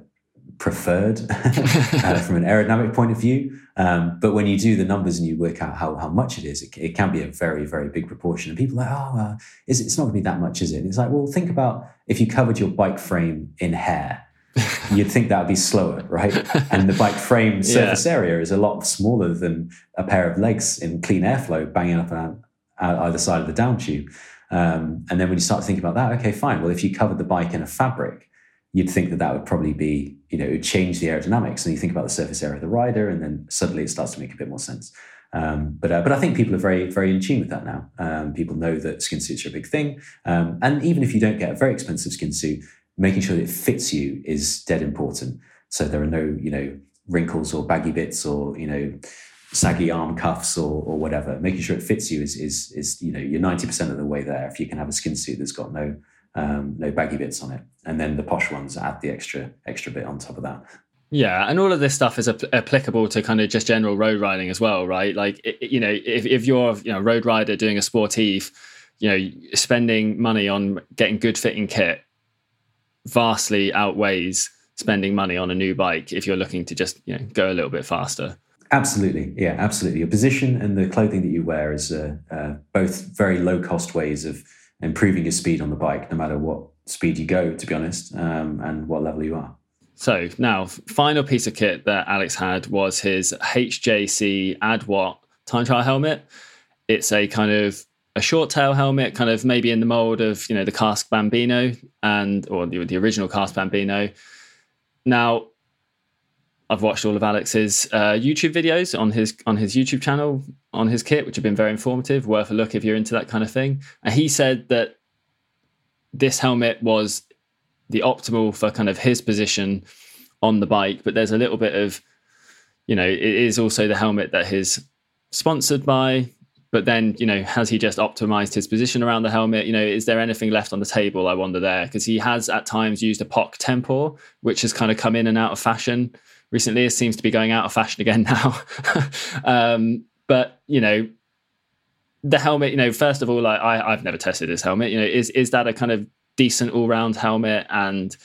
[SPEAKER 4] preferred <laughs> uh, from an aerodynamic point of view. Um, but when you do the numbers and you work out how, how much it is, it, it can be a very, very big proportion. And people are like, oh, uh, is it, it's not going to be that much, is it? And it's like, well, think about if you covered your bike frame in hair. You'd think that would be slower, right? <laughs> And the bike frame surface yeah. area is a lot smaller than a pair of legs in clean airflow banging up on either side of the down tube. Um, and then when you start thinking about that, okay, fine. Well, if you covered the bike in a fabric, you'd think that that would probably be, you know, it would change the aerodynamics. And you think about the surface area of the rider, and then suddenly it starts to make a bit more sense. Um, but uh, but I think people are very very in tune with that now. Um, people know that skin suits are a big thing, um, and even if you don't get a very expensive skin suit, making sure that it fits you is dead important. So there are no you know wrinkles or baggy bits or you know saggy arm cuffs or, or whatever. Making sure it fits you is is is you know you're ninety percent of the way there. If you can have a skin suit that's got no um, no baggy bits on it, and then the posh ones add the extra extra bit on top of that.
[SPEAKER 3] Yeah, and all of this stuff is ap- applicable to kind of just general road riding as well, right? Like, it, you know, if, if you're you know road rider doing a sportive, you know, spending money on getting good fitting kit vastly outweighs spending money on a new bike if you're looking to just you know go a little bit faster.
[SPEAKER 4] Absolutely, yeah, absolutely. Your position and the clothing that you wear is uh, uh, both very low cost ways of improving your speed on the bike, no matter what speed you go, to be honest, um, and what level you are.
[SPEAKER 3] So now, final piece of kit that Alex had was his HJC Adwatt time trial helmet. It's a kind of a short tail helmet, kind of maybe in the mold of you know the Kask Bambino and or the, the original Kask Bambino. Now, I've watched all of Alex's uh, YouTube videos on his on his YouTube channel on his kit, which have been very informative. Worth a look if you're into that kind of thing. And he said that this helmet was the optimal for kind of his position on the bike, but there's a little bit of, you know, it is also the helmet that he's sponsored by. But then, you know, has he just optimized his position around the helmet? You know, is there anything left on the table? I wonder there because he has at times used a POC Tempor which has kind of come in and out of fashion recently. It seems to be going out of fashion again <laughs> now. um, but you know, the helmet. You know, first of all, like I, I've never tested this helmet. You know, is is that a kind of decent all round helmet? And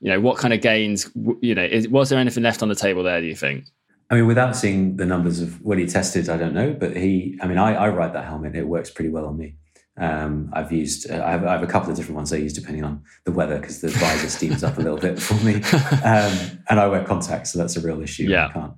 [SPEAKER 3] you know, what kind of gains? You know, is, was there anything left on the table there? Do you think?
[SPEAKER 4] I mean, without seeing the numbers of what he tested, I don't know. But he, I mean, I, I ride that helmet. It works pretty well on me. Um, I've used, uh, I, have, I, have, a couple of different ones I use depending on the weather because the visor steams up a little bit for me. <laughs> Um, and I wear contacts, so that's a real issue.
[SPEAKER 3] Yeah.
[SPEAKER 4] I can't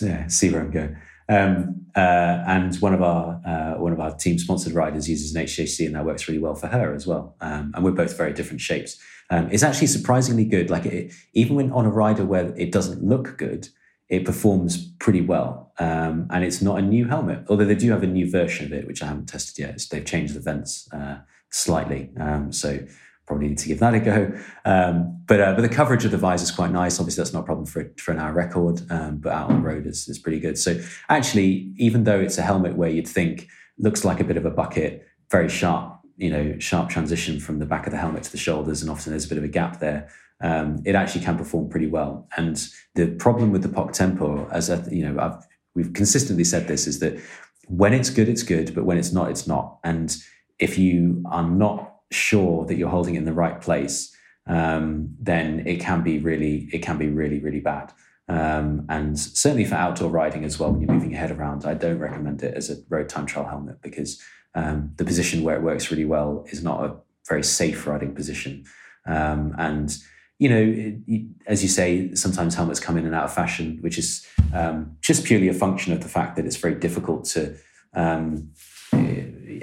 [SPEAKER 4] yeah, see where I'm going. Um, uh, and one of our uh, one of our team sponsored riders uses an HJC, and that works really well for her as well. Um, and we're both very different shapes. Um, it's actually surprisingly good. Like it, even when on a rider where it doesn't look good, it performs pretty well. Um, and it's not a new helmet, although they do have a new version of it, which I haven't tested yet. It's, they've changed the vents uh, slightly. Um, so probably need to give that a go. Um, but uh, but the coverage of the visor is quite nice. Obviously, that's not a problem for for an hour record, um, but out on the road is, is pretty good. So actually, even though it's a helmet where you'd think looks like a bit of a bucket, very sharp, you know, sharp transition from the back of the helmet to the shoulders, and often there's a bit of a gap there um, it actually can perform pretty well. And the problem with the POC Tempor, as a, you know, I've, we've consistently said this, is that when it's good, it's good, but when it's not, it's not. And if you are not sure that you're holding it in the right place, um, then it can be really, it can be really, really bad. Um, and certainly for outdoor riding as well, when you're moving your head around, I don't recommend it as a road time trial helmet because um, the position where it works really well is not a very safe riding position. Um, and you know, as you say, sometimes helmets come in and out of fashion, which is um, just purely a function of the fact that it's very difficult to um,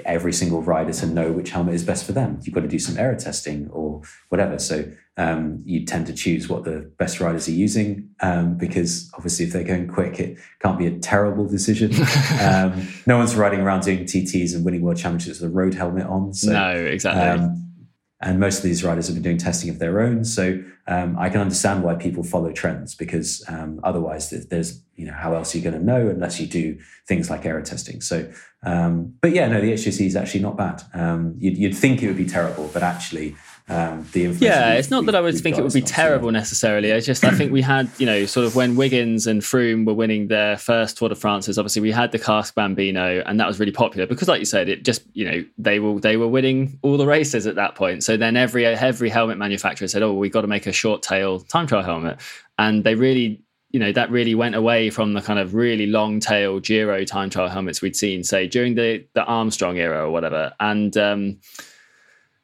[SPEAKER 4] every single rider to know which helmet is best for them. You've got to do some aero testing or whatever. So um, you tend to choose what the best riders are using um, because obviously if they're going quick, it can't be a terrible decision. <laughs> um, no one's riding around doing TTs and winning world championships with a road helmet on.
[SPEAKER 3] So, no, exactly.
[SPEAKER 4] And most of these riders have been doing testing of their own. So um, I can understand why people follow trends because um, otherwise there's, you know, how else are you going to know unless you do things like aero testing. So, um, but yeah, no, the HJC is actually not bad. Um, you'd, you'd, think it would be terrible, but actually um, the
[SPEAKER 3] Yeah, it's not that I would think it would be terrible necessarily. It's just I think we had, you know, sort of when Wiggins and Froome were winning their first Tour de France's, obviously we had the Kask Bambino, and that was really popular because, like you said, it just you know they were they were winning all the races at that point. So then every every helmet manufacturer said, oh, we've got to make a short tail time trial helmet, and they really you know that really went away from the kind of really long tail Giro time trial helmets we'd seen, say during the the Armstrong era or whatever, and. um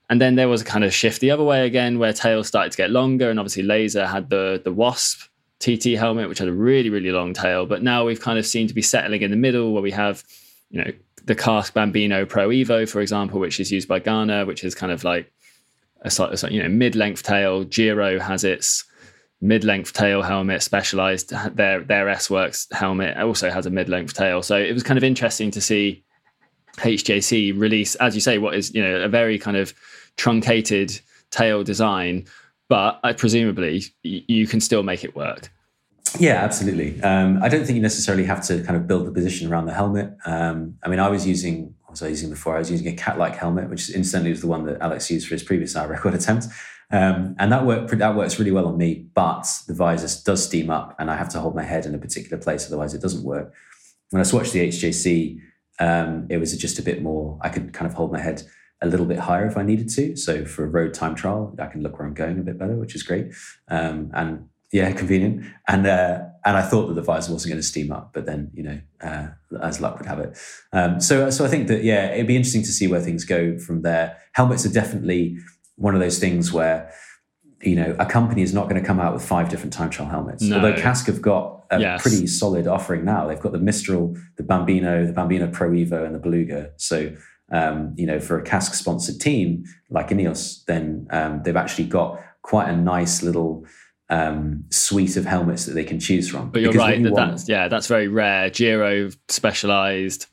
[SPEAKER 3] and then there was a kind of shift the other way again, where tails started to get longer, and obviously Lazer had the the Wasp TT helmet, which had a really really long tail. But now we've kind of seemed to be settling in the middle, where we have, you know, the Kask Bambino Pro Evo, for example, which is used by Ganna, which is kind of like a sort of you know mid length tail. Giro has its mid length tail helmet, specialized. Their their S Works helmet also has a mid length tail. So it was kind of interesting to see HJC release, as you say, what is you know a very kind of truncated tail design, but uh, presumably you can still make it work.
[SPEAKER 4] Yeah, absolutely. Um, I don't think you necessarily have to kind of build the position around the helmet. Um, I mean, I was using, what was I using before? I was using a Catlike helmet, which incidentally was the one that Alex used for his previous hour record <laughs> attempt. Um, and that work that works really well on me, but the visor does steam up and I have to hold my head in a particular place, otherwise it doesn't work. When I swatched the HJC, um, it was just a bit more, I could kind of hold my head a little bit higher if I needed to. So for a road time trial, I can look where I'm going a bit better, which is great. Um, and yeah, <laughs> convenient. And uh, and I thought that the visor wasn't going to steam up, but then you know, uh, as luck would have it. Um, so so I think that yeah, it'd be interesting to see where things go from there. Helmets are definitely one of those things where you know a company is not going to come out with five different time trial helmets. No. Although Kask have got a yes. pretty solid offering now. They've got the Mistral, the Bambino, the Bambino Pro Evo, and the Beluga. So um, you know, for a Kask sponsored team like Ineos, then um, they've actually got quite a nice little um, suite of helmets that they can choose from.
[SPEAKER 3] But you're because right, that want, that's, yeah, that's very rare. Giro specialized,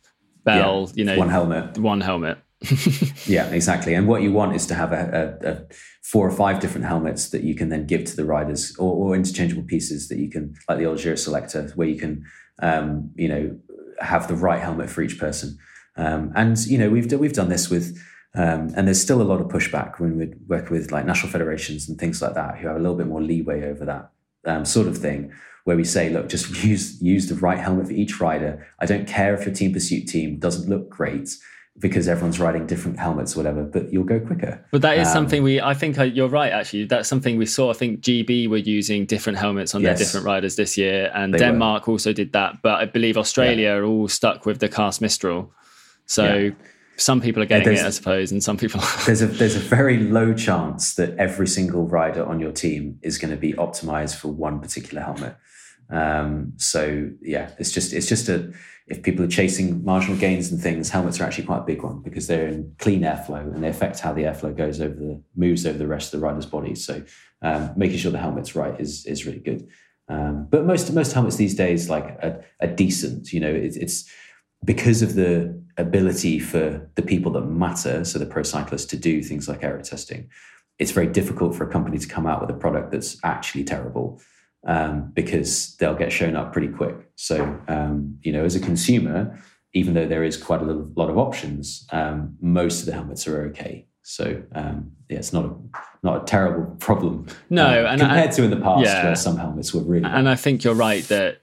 [SPEAKER 3] Bell, yeah, you know,
[SPEAKER 4] one helmet,
[SPEAKER 3] one helmet. <laughs>
[SPEAKER 4] yeah, exactly. And what you want is to have a, a, a, four or five different helmets that you can then give to the riders, or, or interchangeable pieces that you can, like the old Giro Selector, where you can, um, you know, have the right helmet for each person. Um, and you know, we've we've done this with, um, and there's still a lot of pushback when we work with like national federations and things like that, who have a little bit more leeway over that um, sort of thing, where we say, look, just <laughs> use use the right helmet for each rider. I don't care if your team pursuit team doesn't look great because everyone's riding different helmets or whatever, but you'll go quicker.
[SPEAKER 3] But that is um, something we, I think uh, you're right, actually. That's something we saw. I think GB were using different helmets on yes, their different riders this year, and Denmark were. also did that. But I believe Australia yeah. are all stuck with the Kask Mistral. So yeah. some people are getting it, I suppose, and some people.
[SPEAKER 4] there's a <laughs> there's a very low chance that every single rider on your team is going to be optimized for one particular helmet. Um, so yeah, it's just it's just a if people are chasing marginal gains and things, helmets are actually quite a big one because they're in clean airflow and they affect how the airflow goes over the moves over the rest of the rider's body. So um, making sure the helmet's right is is really good. Um, but most most helmets these days like are, are decent. You know, it, it's because of the ability for the people that matter, so the pro cyclists, to do things like aero testing, it's very difficult for a company to come out with a product that's actually terrible um, because they'll get shown up pretty quick. So, um, you know, as a consumer, even though there is quite a little, lot of options, um, most of the helmets are okay. So, um, yeah, it's not a not a terrible problem.
[SPEAKER 3] No,
[SPEAKER 4] uh, and compared I, to in the past, yeah. where some helmets were really.
[SPEAKER 3] And bad. I think you're right that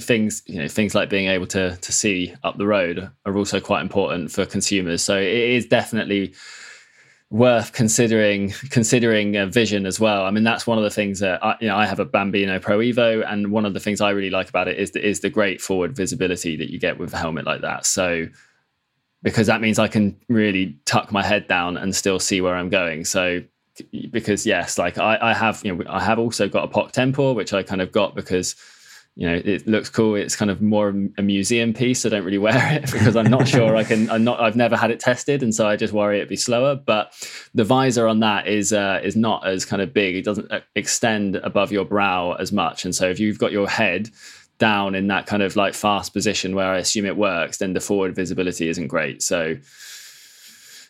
[SPEAKER 3] things you know things like being able to to see up the road are also quite important for consumers. So it is definitely worth considering considering a vision as well. I mean that's one of the things that I, you know i have a bambino pro evo and one of the things i really like about it is the, is the great forward visibility that you get with a helmet like that. So because that means i can really tuck my head down and still see where i'm going. So because yes like i, I have you know i have also got a POC Tempor which i kind of got because you know it looks cool. It's kind of more a museum piece. I don't really wear it <laughs> because i'm not sure i can i'm not i've never had it tested and so i just worry it'd be slower. But the visor on that is uh, is not as kind of big. It doesn't uh, extend above your brow as much. And so if you've got your head down in that kind of like fast position where i assume it works then the forward visibility isn't great. So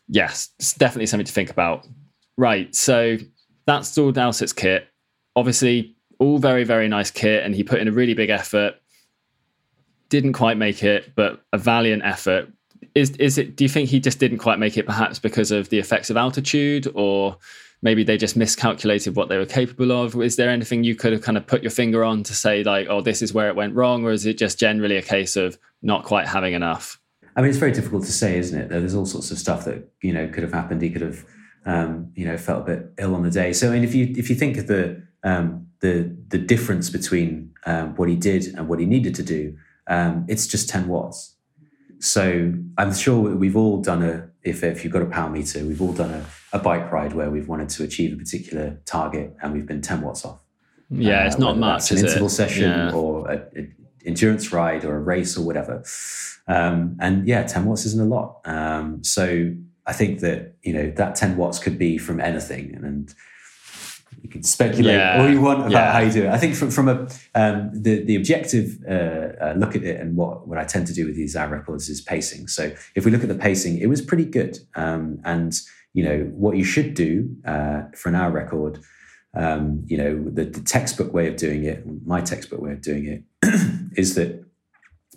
[SPEAKER 3] yes it's definitely something to think about. Right so that's all Dowsett's kit. Obviously all very very nice kit, and he put in a really big effort. Didn't quite make it, but a valiant effort. Is is it? Do you think he just didn't quite make it, perhaps because of the effects of altitude, or maybe they just miscalculated what they were capable of? Is there anything you could have kind of put your finger on to say like, oh, this is where it went wrong, or is it just generally a case of not quite having enough?
[SPEAKER 4] I mean, it's very difficult to say, isn't it? There's all sorts of stuff that you know could have happened. He could have, um, you know, felt a bit ill on the day. So, I mean, if you if you think of the um, the the difference between um, what he did and what he needed to do, um, it's just 10 watts. So I'm sure we've all done a if if you've got a power meter, we've all done a, a bike ride where we've wanted to achieve a particular target and we've been 10 watts off.
[SPEAKER 3] Yeah, uh, it's not much.
[SPEAKER 4] an interval
[SPEAKER 3] it?
[SPEAKER 4] session
[SPEAKER 3] yeah.
[SPEAKER 4] or an endurance ride or a race or whatever. Um, and yeah, 10 watts isn't a lot. Um, so I think that you know that 10 watts could be from anything, and, and you can speculate yeah. all you want about yeah. how you do it. I think from, from a um, the the objective uh, uh, look at it and what what I tend to do with these hour records is pacing. So if we look at the pacing, it was pretty good. Um, and you know what you should do uh, for an hour record. Um, you know the, the textbook way of doing it, my textbook way of doing it, <clears throat> is that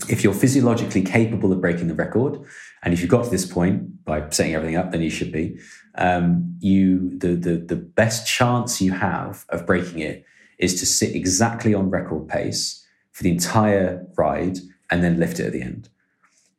[SPEAKER 4] if you're physiologically capable of breaking the record, and if you've got to this point by setting everything up, then you should be. Um, you the, the the best chance you have of breaking it is to sit exactly on record pace for the entire ride and then lift it at the end.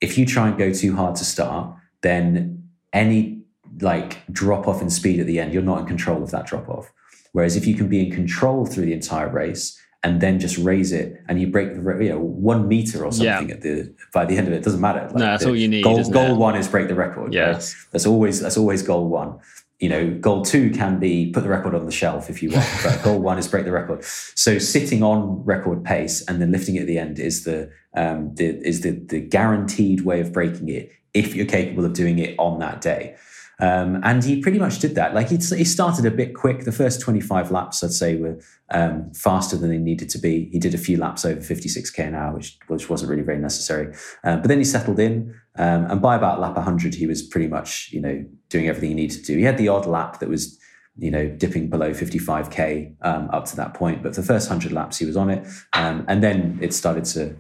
[SPEAKER 4] If you try and go too hard to start, then any like drop off in speed at the end, you're not in control of that drop off. Whereas if you can be in control through the entire race and then just raise it and you break the you know one meter or something yeah. at the by the end of it, it doesn't matter.
[SPEAKER 3] Like no, that's all you need.
[SPEAKER 4] Goal, goal one is break the record.
[SPEAKER 3] Yes,
[SPEAKER 4] right? that's always that's always goal one. You know, goal two can be put the record on the shelf if you want, <laughs> but goal one is break the record. So sitting on record pace and then lifting it at the end is the um, the is the the guaranteed way of breaking it if you're capable of doing it on that day. Um, and he pretty much did that. Like he, he started a bit quick. The first 25 laps, I'd say, were um, faster than they needed to be. He did a few laps over 56k an hour, which which wasn't really very necessary. Um, but then he settled in, um, and by about lap 100, he was pretty much you know doing everything he needed to do. He had the odd lap that was you know dipping below 55k um, up to that point, but for the first 100 laps, he was on it, um, and then it started to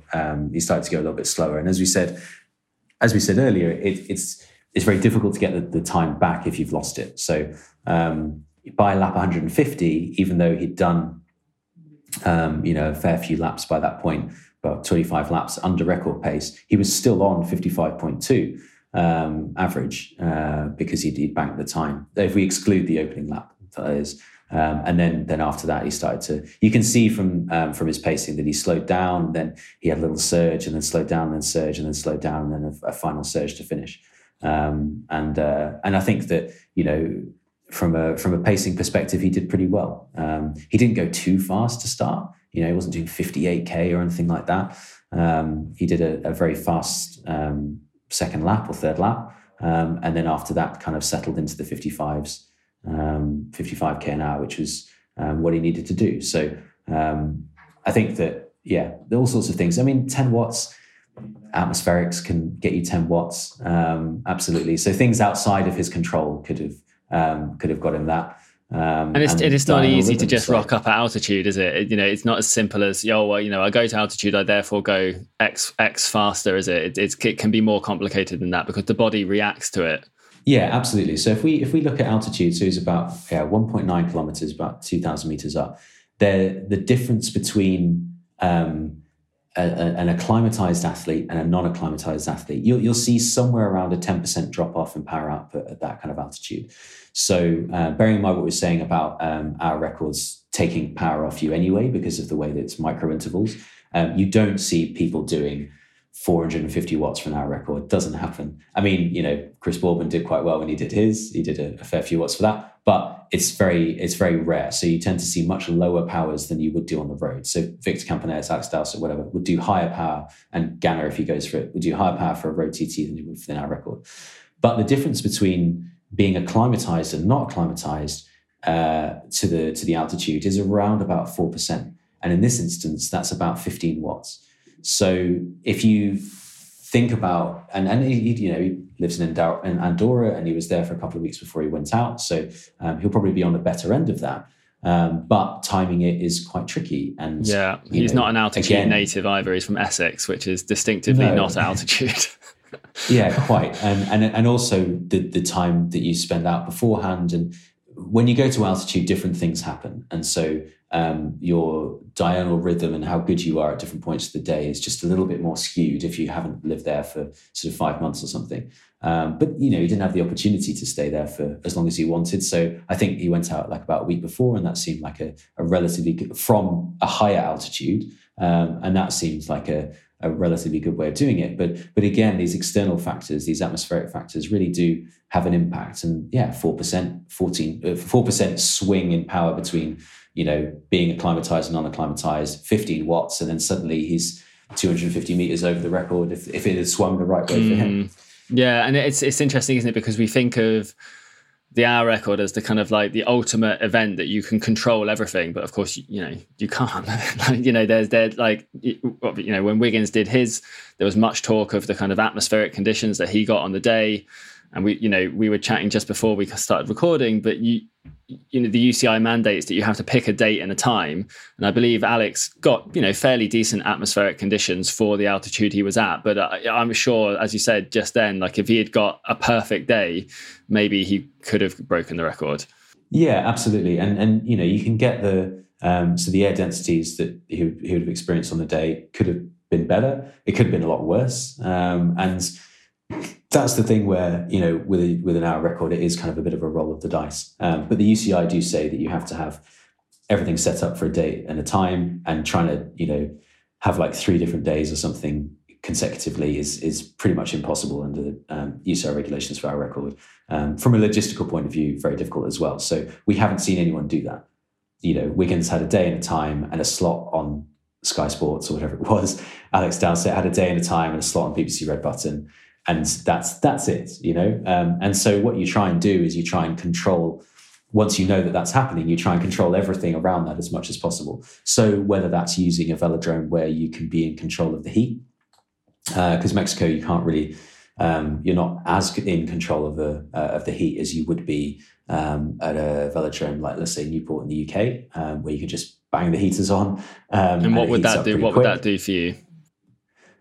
[SPEAKER 4] he started to go a little bit slower. And as we said, as we said earlier, it, it's it's very difficult to get the, the time back if you've lost it. So um, by lap 150, even though he'd done um, you know a fair few laps by that point, about 25 laps under record pace, he was still on 55.2 um, average uh, because he'd, he'd, banked the time. If we exclude the opening lap, that is. Um, and then, then after that, he started to. You can see from um, from his pacing that he slowed down. Then he had a little surge, and then slowed down, and then surge, and then slowed down, and then a, a final surge to finish. Um, and uh, and I think that you know from a from a pacing perspective, he did pretty well. Um, he didn't go too fast to start. You know, he wasn't doing 58k or anything like that. Um, he did a, a very fast um, second lap or third lap, um, and then after that, kind of settled into the 55s, 55k um, an hour, which was what he needed to do. So I think that yeah, all sorts of things. I mean, 10 watts atmospherics can get you 10 watts um, absolutely so things outside of his control could have um, could have got him that
[SPEAKER 3] um, and it's, and it's not easy to just rock up at altitude, is it? You know, it's not as simple as, yo, well, you know, I go to altitude, I therefore go X X faster, is it? It, it can be more complicated than that because the body reacts to it.
[SPEAKER 4] Yeah, absolutely. So if we if we look at altitude, so it's about yeah, 1.9 kilometers, about 2,000 meters up. There, the difference between um, a, an acclimatized athlete and a non-acclimatized athlete, you'll, you'll see somewhere around a 10% drop off in power output at that kind of altitude. So, uh, bearing in mind what we are saying about um, our records taking power off you anyway, because of the way that it's micro intervals, um, you don't see people doing 450 watts for an hour record. Doesn't happen. I mean, you know, Chris Boardman did quite well when he did his. He did a, a fair few watts for that, but it's very it's very rare. So you tend to see much lower powers than you would do on the road. So Victor Campenaerts, Alex Dowsett, whatever, would do higher power, and Ganna, if he goes for it, would do higher power for a road TT than he would for an hour record. But the difference between being acclimatized and not acclimatized uh, to the to the altitude is around about four percent, and in this instance, that's about 15 watts. So if you think about and and he, you know he lives in Andorra and he was there for a couple of weeks before he went out, so um, he'll probably be on the better end of that. Um, but timing it is quite tricky. And
[SPEAKER 3] yeah, he's know, not an altitude again, native either. He's from Essex, which is distinctively no. not altitude. <laughs> <laughs>
[SPEAKER 4] yeah, quite. And and and also the the time that you spend out beforehand and when you go to altitude, different things happen. And so um, your diurnal rhythm and how good you are at different points of the day is just a little bit more skewed if you haven't lived there for sort of five months or something. Um, but you know, he didn't have the opportunity to stay there for as long as he wanted. So I think he went out like about a week before, and that seemed like a, a relatively good, from a higher altitude, um, and that seems like a, a relatively good way of doing it. But but again, these external factors, these atmospheric factors, really do have an impact. And yeah, four percent, fourteen, uh, four percent swing in power between you know being acclimatized and non-acclimatized, fifteen watts, and then suddenly he's 250 meters over the record if, if it had swung the right way mm. for him. Mm.
[SPEAKER 3] Yeah, and it's it's interesting, isn't it? Because we think of the hour record as the kind of like the ultimate event that you can control everything, but of course, you, you know, you can't. <laughs> like, you know, there's there like you know when Wiggins did his, there was much talk of the kind of atmospheric conditions that he got on the day, and we you know we were chatting just before we started recording, but you you know the UCI mandates that you have to pick a date and a time, and I believe Alex got you know fairly decent atmospheric conditions for the altitude he was at. But I, I'm sure, as you said just then, like if he had got a perfect day, maybe he could have broken the record.
[SPEAKER 4] Yeah, absolutely, and and you know you can get the um, so the air densities that he, he would have experienced on the day could have been better. It could have been a lot worse, um, and that's the thing where you know with a, with an hour record it is kind of a bit of a roll of the dice. Um, but the uci do say that you have to have everything set up for a date and a time and trying to you know have like three different days or something consecutively is is pretty much impossible under the um, uci regulations for our record. Um, from a logistical point of view very difficult as well. So we haven't seen anyone do that. You know wiggins had a day and a time and a slot on sky sports or whatever it was. Alex dowsett had a day and a time and a slot on bbc red button and that's that's it you know? Um, and so what you try and do is you try and control once you know that that's happening you try and control everything around that as much as possible. So whether that's using a velodrome where you can be in control of the heat because uh, mexico you can't really um, you're not as in control of the uh, of the heat as you would be um, at a velodrome like let's say newport in the uk um, where you can just bang the heaters on
[SPEAKER 3] um, and what and would that do? what quick. would that do for you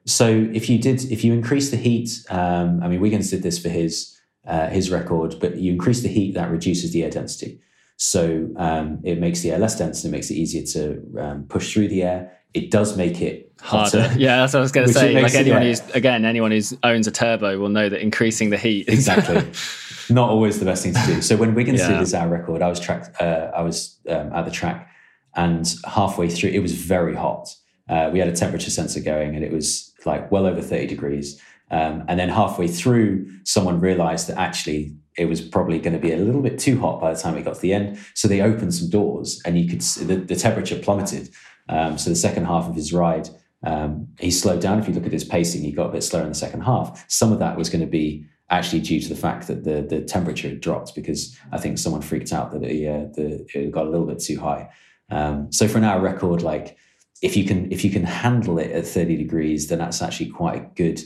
[SPEAKER 4] so if you did, if you increase the heat, um, I mean, Wiggins did this for his uh, his record, but you increase the heat, that reduces the air density. So um, it makes the air less dense and it makes it easier to um, push through the air. It does make it
[SPEAKER 3] harder.
[SPEAKER 4] Hotter,
[SPEAKER 3] yeah, that's what I was going <laughs> to say. Like anyone who's again, anyone who owns a turbo will know that increasing the heat
[SPEAKER 4] exactly <laughs> not always the best thing to do. So when Wiggins yeah. did his hour record, I was tracked. Uh, I was um, at the track, and halfway through, it was very hot. Uh, we had a temperature sensor going, and it was like well over 30 degrees. Um, and then halfway through, someone realized that actually it was probably going to be a little bit too hot by the time it got to the end. So they opened some doors and you could see the, the temperature plummeted. Um, so the second half of his ride, um, he slowed down. If you look at his pacing, he got a bit slower in the second half. Some of that was going to be actually due to the fact that the, the temperature had dropped because I think someone freaked out that it, uh, the, it got a little bit too high. Um, so for an hour record, like if you can if you can handle it at 30 degrees then that's actually quite good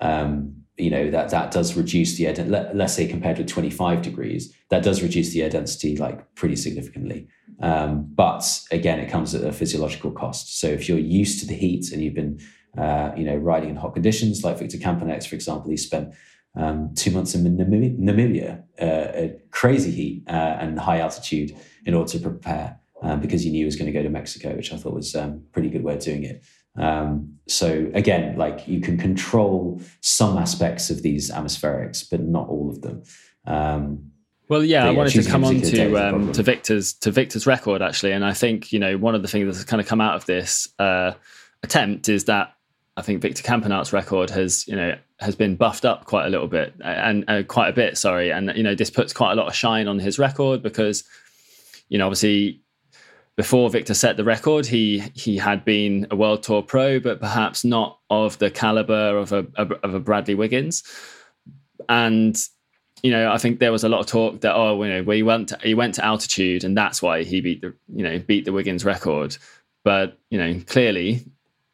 [SPEAKER 4] um, you know that that does reduce the air let, us say compared with 25 degrees that does reduce the air density like pretty significantly. Um, but again it comes at a physiological cost. So if you're used to the heat and you've been uh, you know riding in hot conditions like victor campenaerts for example he spent um, two months in namibia uh, crazy heat uh, and high altitude in order to prepare um, because he knew he was going to go to Mexico, which I thought was um, pretty good way of doing it. Um, so again, like you can control some aspects of these atmospherics, but not all of them. Um,
[SPEAKER 3] well, yeah, I wanted to come on to um, to Victor's to Victor's record actually, and I think you know one of the things that's kind of come out of this uh, attempt is that I think Victor Campenaerts's record has you know has been buffed up quite a little bit and uh, quite a bit, sorry, and you know this puts quite a lot of shine on his record because you know obviously before Victor set the record, he he had been a world tour pro, but perhaps not of the caliber of a of a Bradley Wiggins. And you know, I think there was a lot of talk that oh, you know, he went to, he went to altitude, and that's why he beat the you know beat the Wiggins record. But you know, clearly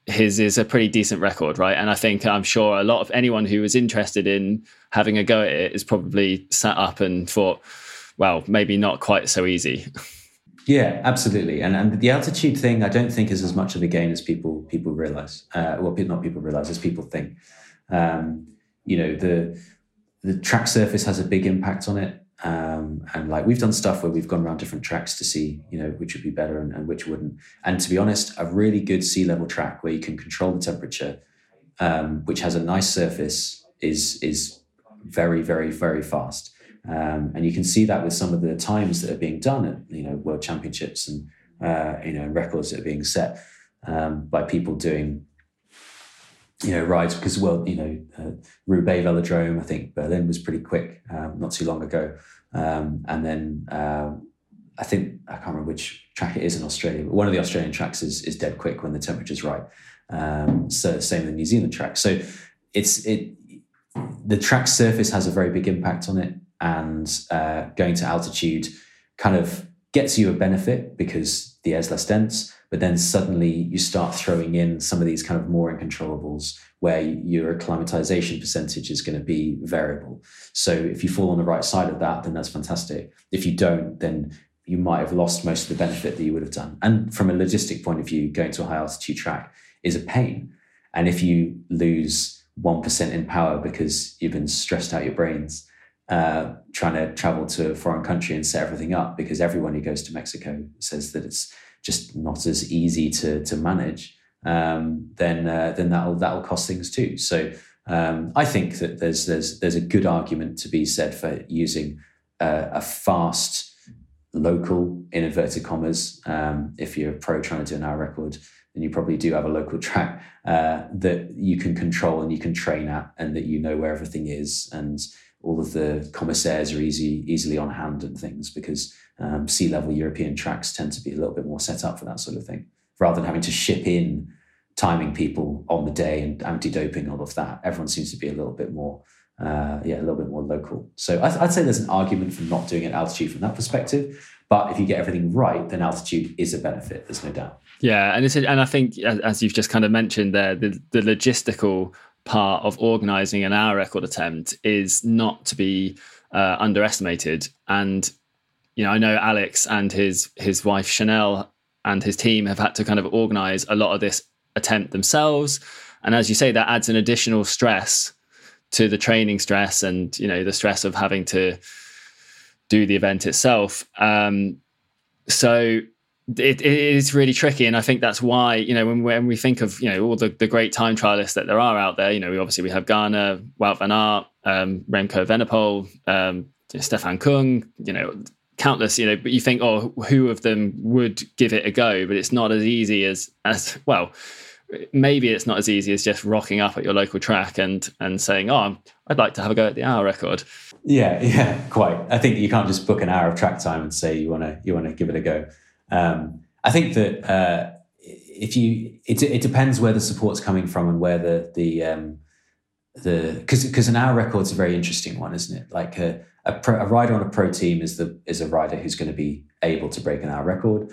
[SPEAKER 3] his is a pretty decent record, right? And I think I'm sure a lot of anyone who was interested in having a go at it is probably sat up and thought, well, maybe not quite so easy. <laughs>
[SPEAKER 4] Yeah, absolutely. And and the altitude thing, I don't think is as much of a gain as people people realize. Uh, well, not people realize as people think. Um, you know, the the track surface has a big impact on it. Um, and like we've done stuff where we've gone around different tracks to see, you know, which would be better and, and which wouldn't. And to be honest, a really good sea level track where you can control the temperature, um, which has a nice surface, is is very, very, very fast. Um, and you can see that with some of the times that are being done at you know world championships and uh, you know records that are being set um, by people doing you know rides because well you know uh, Roubaix Velodrome I think Berlin was pretty quick um, not too long ago. Um, and then uh, I think I can't remember which track it is in Australia but one of the Australian tracks is is dead quick when the temperature's right. Um, so same with the New Zealand track so it's it the track surface has a very big impact on it and uh, going to altitude kind of gets you a benefit because the air's less dense, but then suddenly you start throwing in some of these kind of more uncontrollables where your acclimatization percentage is going to be variable. So if you fall on the right side of that, then that's fantastic. If you don't, then you might have lost most of the benefit that you would have done. And from a logistic point of view, going to a high altitude track is a pain. And if you lose 1% in power because you've been stressed out your brains, uh, trying to travel to a foreign country and set everything up because everyone who goes to Mexico says that it's just not as easy to to manage. Um, then uh, then that'll that'll cost things too. So um, I think that there's there's there's a good argument to be said for using uh, a fast local in inverted commas. Um, if you're a pro trying to do an hour record, then you probably do have a local <laughs> track uh, that you can control and you can train at, and that you know where everything is and all of the commissaires are easy, easily on hand and things because um, sea level European tracks tend to be a little bit more set up for that sort of thing. Rather than having to ship in timing people on the day and anti-doping all of that, everyone seems to be a little bit more, uh, yeah, a little bit more local. So I, would say there's an argument for not doing it altitude from that perspective. But if you get everything right, then altitude is a benefit. There's no doubt.
[SPEAKER 3] Yeah, and it's and I think as you've just kind of mentioned there, the the logistical part of organizing an hour record attempt is not to be uh, underestimated. And you know, I know Alex and his his wife Chanel and his team have had to kind of organize a lot of this attempt themselves. And as you say, that adds an additional stress to the training stress and you know the stress of having to do the event itself. Um, so it, it is really tricky, and I think that's why you know when, when we think of you know all the, the great time trialists that there are out there, you know, we obviously we have Ganna, Wout van Aert, um, Remco Evenepoel, um, Stefan Kung, you know, countless, you know, but you think, oh, who of them would give it a go? But it's not as easy as as well. Maybe it's not as easy as just rocking up at your local track and and saying, oh, I'd like to have a go at the hour record.
[SPEAKER 4] Yeah, <laughs> yeah, quite. I think you can't just book an hour of track time and say you want to you want to give it a go. Um, I think that uh, if you, it, it depends where the support's coming from and where the the um, the because because an hour record's a very interesting one, isn't it? Like a a, pro, a, rider on a pro team is the is a rider who's going to be able to break an hour record.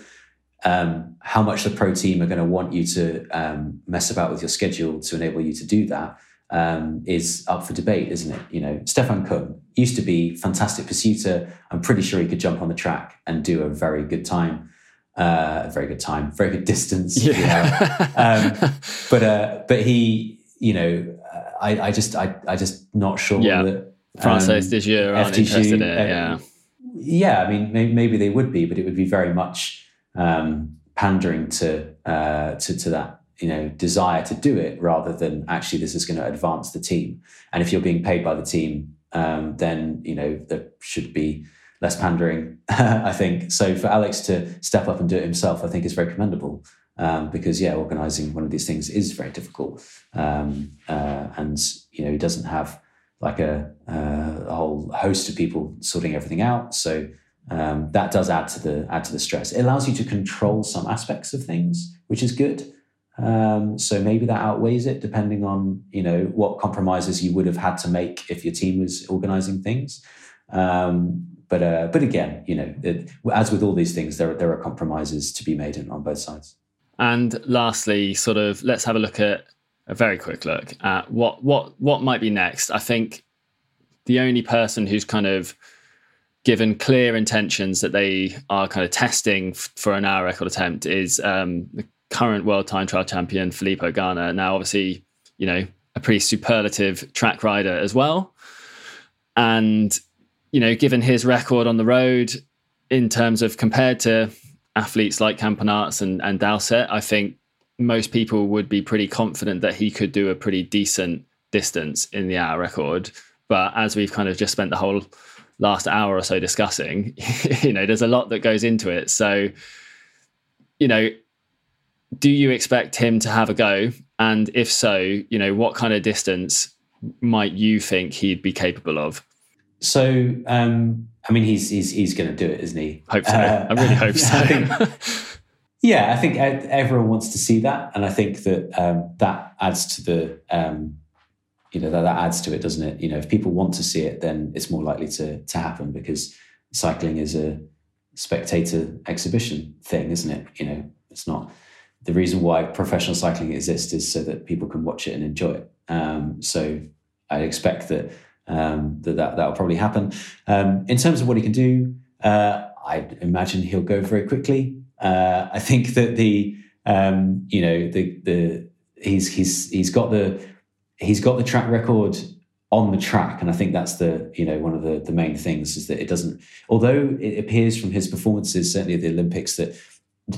[SPEAKER 4] Um, how much the pro team are going to want you to um, mess about with your schedule to enable you to do that um, is up for debate, isn't it? You know, Stefan Kung used to be fantastic pursuiter. I'm pretty sure he could jump on the track and do a very good time uh, a very good time, very good distance. Yeah. um, <laughs> but uh, but he, you know, I, I just I I just not sure
[SPEAKER 3] yeah.
[SPEAKER 4] that
[SPEAKER 3] um, Desjeux aren't FDJ, interested in it. Uh, yeah,
[SPEAKER 4] yeah. I mean, maybe, maybe, they would be, but it would be very much um, pandering to uh, to to that you know desire to do it rather than actually this is going to advance the team. And if you're being paid by the team, um, then you know there should be less pandering, <laughs> I think. So for Alex to step up and do it himself, I think is very commendable. Um, because yeah, organizing one of these things is very difficult, um, uh, and you know he doesn't have like a, uh, a, whole host of people sorting everything out. So um, that does add to the add to the stress. It allows you to control some aspects of things, which is good. Um, so maybe that outweighs it, depending on you know what compromises you would have had to make if your team was organizing things. Um, but uh, but again, you know, it, as with all these things, there there are compromises to be made on both sides.
[SPEAKER 3] And lastly, sort of, let's have a look at a very quick look at what what what might be next. I think the only person who's kind of given clear intentions that they are kind of testing f- for an hour record attempt is um, the current world time trial champion Filippo Ganna. Now, obviously, you know, a pretty superlative track rider as well. And you know, given his record on the road in terms of compared to athletes like Campenaerts and, and Dowsett, I think most people would be pretty confident that he could do a pretty decent distance in the hour record. But as we've kind of just spent the whole last hour or so discussing, <laughs> you know, there's a lot that goes into it. So, you know, do you expect him to have a go? And if so, you know, what kind of distance might you think he'd be capable of?
[SPEAKER 4] So, um, I mean, he's he's he's going to do it, isn't he?
[SPEAKER 3] Hope so. Uh, I really hope <laughs> so. I think,
[SPEAKER 4] yeah, I think everyone wants to see that, and I think that um, that adds to the um, you know that, that adds to it, doesn't it? You know, if people want to see it, then it's more likely to to happen because cycling is a spectator exhibition thing, isn't it? You know, it's not the reason why professional cycling exists is so that people can watch it and enjoy it. Um, so I expect that um, that that will probably happen. Um, in terms of what he can do, uh, I imagine he'll go very quickly. Uh, I think that the um, you know the the he's he's he's got the he's got the track record on the track and i think that's the you know one of the the main things is that it doesn't although it appears from his performances certainly at the olympics that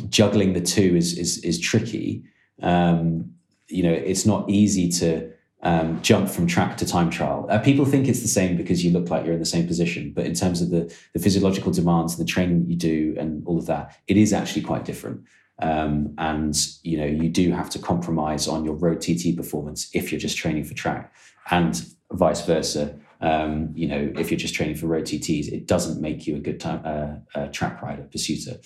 [SPEAKER 4] juggling the two is is is tricky um you know it's not easy to um, jump from track to time trial. Uh, people think it's the same because you look like you're in the same position, but in terms of the, the physiological demands and the training that you do and all of that, it is actually quite different. Um, and you know you do have to compromise on your road TT performance if you're just training for track, and vice versa. Um, you know, if you're just training for road TTs, it doesn't make you a good time, uh, uh, track rider, pursuiter.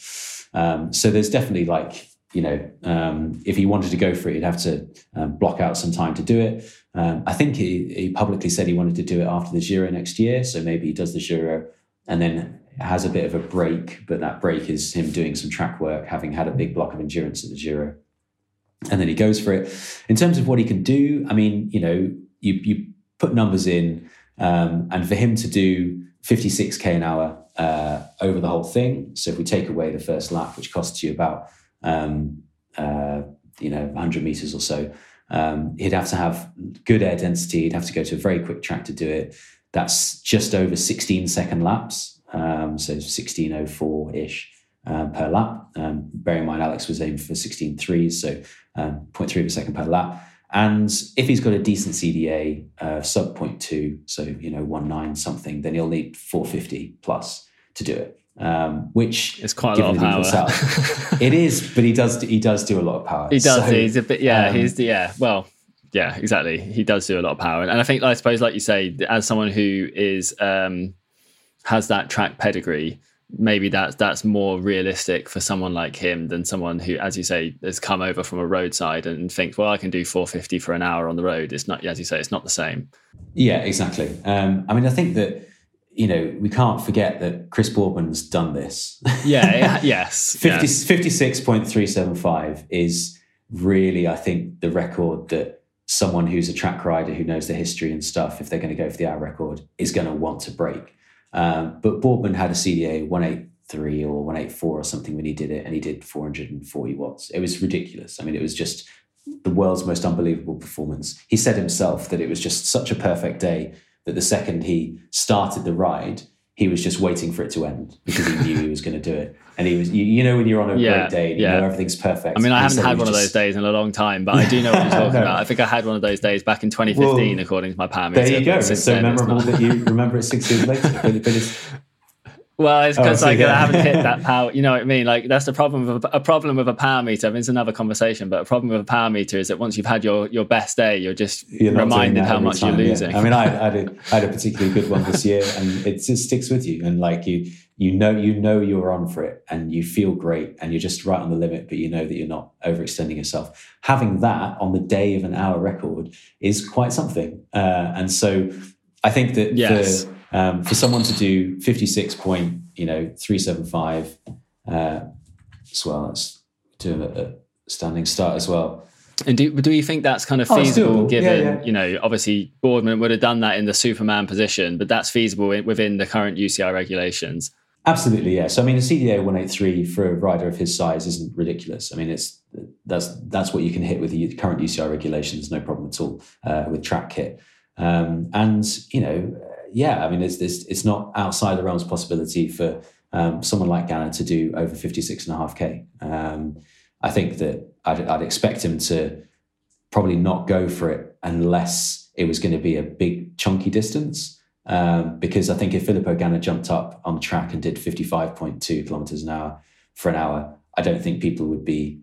[SPEAKER 4] Um, so there's definitely like you know, um, if he wanted to go for it, he'd have to um, block out some time to do it. Um, I think he, he publicly said he wanted to do it after the Giro next year. So maybe he does the Giro and then has a bit of a break, but that break is him doing some track work, having had a big block of endurance at the Giro. And then he goes for it. In terms of what he can do, I mean, you know, you, you put numbers in, um, and for him to do 56k an hour uh, over the whole thing. So if we take away the first lap, which costs you about um, uh, you know 100 meters or so, um, he'd have to have good air density. He'd have to go to a very quick track to do it. That's just over 16 second laps, um, so 1604 ish. Um, per lap. Um, bear in mind, Alex was aiming for 16.3, so um, 0.3 of a second per lap. And if he's got a decent CDA, uh, sub 0.2, so you know 1.9 something, then he'll need 450 plus to do it um, which
[SPEAKER 3] it's quite a lot of power. <laughs>
[SPEAKER 4] it is, but he does he does do a lot of power.
[SPEAKER 3] He does. So, he's a bit yeah. Um, he's the yeah. Well, yeah, exactly. He does do a lot of power, and, and I think I suppose, like you say, as someone who is um, has that track pedigree, maybe that's that's more realistic for someone like him than someone who, as you say, has come over from a roadside and thinks, well, I can do 450 for an hour on the road. It's not, as you say, it's not the same.
[SPEAKER 4] Yeah, exactly. Um, I mean, I think that you know, we can't forget that Chris Boardman's done this.
[SPEAKER 3] Yeah, <laughs> yes.
[SPEAKER 4] 50, yeah. 56.375 is really, I think, the record that someone who's a track rider who knows the history and stuff, if they're going to go for the hour record, is going to want to break. Um, but Boardman had a CDA 183 or 184 or something when he did it, and he did 440 watts. It was ridiculous. I mean, it was just the world's most unbelievable performance. He said himself that it was just such a perfect day that the second he started the ride, he was just waiting for it to end because he knew he was going to do it. And he was, you, you know, when you're on a yeah, great day, and yeah. you know everything's perfect.
[SPEAKER 3] I mean, I haven't had one just... of those days in a long time, but I do know what you're <laughs> talking no. about. I think I had one of those days back in 2015, well, according to my power.
[SPEAKER 4] There you go. It's so memorable it's that you <laughs> remember it six years later. But, but it's,
[SPEAKER 3] well, it's because oh, like yeah. I haven't hit that <laughs> power. You know what I mean? Like that's the problem with a, a, problem with a power meter. I mean, it's another conversation, but a problem with a power meter is that once you've had your your best day, you're just you're reminded how much time, you're losing.
[SPEAKER 4] Yeah. I mean, I, I, had a, <laughs> I had a particularly good one this year, and it just sticks with you. And like you, you know, you know you're on for it, and you feel great, and you're just right on the limit, but you know that you're not overextending yourself. Having that on the day of an hour record is quite something. Uh, and so, I think that yes. for um, for someone to do 56 point you know, 375 uh, as well. That's doing a, a standing start as well.
[SPEAKER 3] And do, do you think that's kind of oh, feasible oh, given, yeah, yeah. you know, obviously Boardman would have done that in the Superman position, but that's feasible within the current UCI regulations?
[SPEAKER 4] Absolutely, yes. I mean, a CDA 183 for a rider of his size isn't ridiculous. I mean, it's that's that's what you can hit with the current UCI regulations, no problem at all uh, with track kit. Um, and, you know, yeah, I mean, it's, it's, it's not outside the realms of possibility for um, someone like Ganna to do over 56 and a half K. Um, I think that I'd, I'd expect him to probably not go for it unless it was going to be a big chunky distance. Um, because I think if Filippo Ganna jumped up on track and did 55.2 kilometers an hour for an hour, I don't think people would be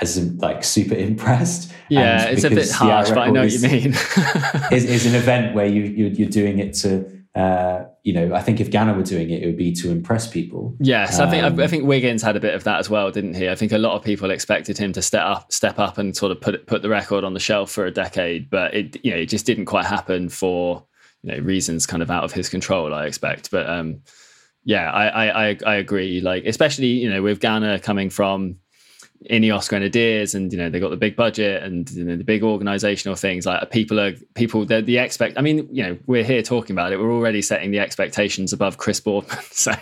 [SPEAKER 4] as like super impressed.
[SPEAKER 3] Yeah, it's a bit harsh, but I know what you mean. <laughs>
[SPEAKER 4] is, is an event where you, you are doing it to uh, you know, I think if Ganna were doing it, it would be to impress people.
[SPEAKER 3] Yes, um, I think I, think Wiggins had a bit of that as well, didn't he? I think a lot of people expected him to step up, step up, and sort of put put the record on the shelf for a decade, but it you know it just didn't quite happen for you know reasons kind of out of his control. I expect, but um, yeah, I I I agree. Like especially you know with Ganna coming from Ineos Grenadiers, and you know they got the big budget and you know the big organizational things. Like people are people the the expect. I mean, you know, we're here talking about it. We're already setting the expectations above Chris Boardman. <laughs> So,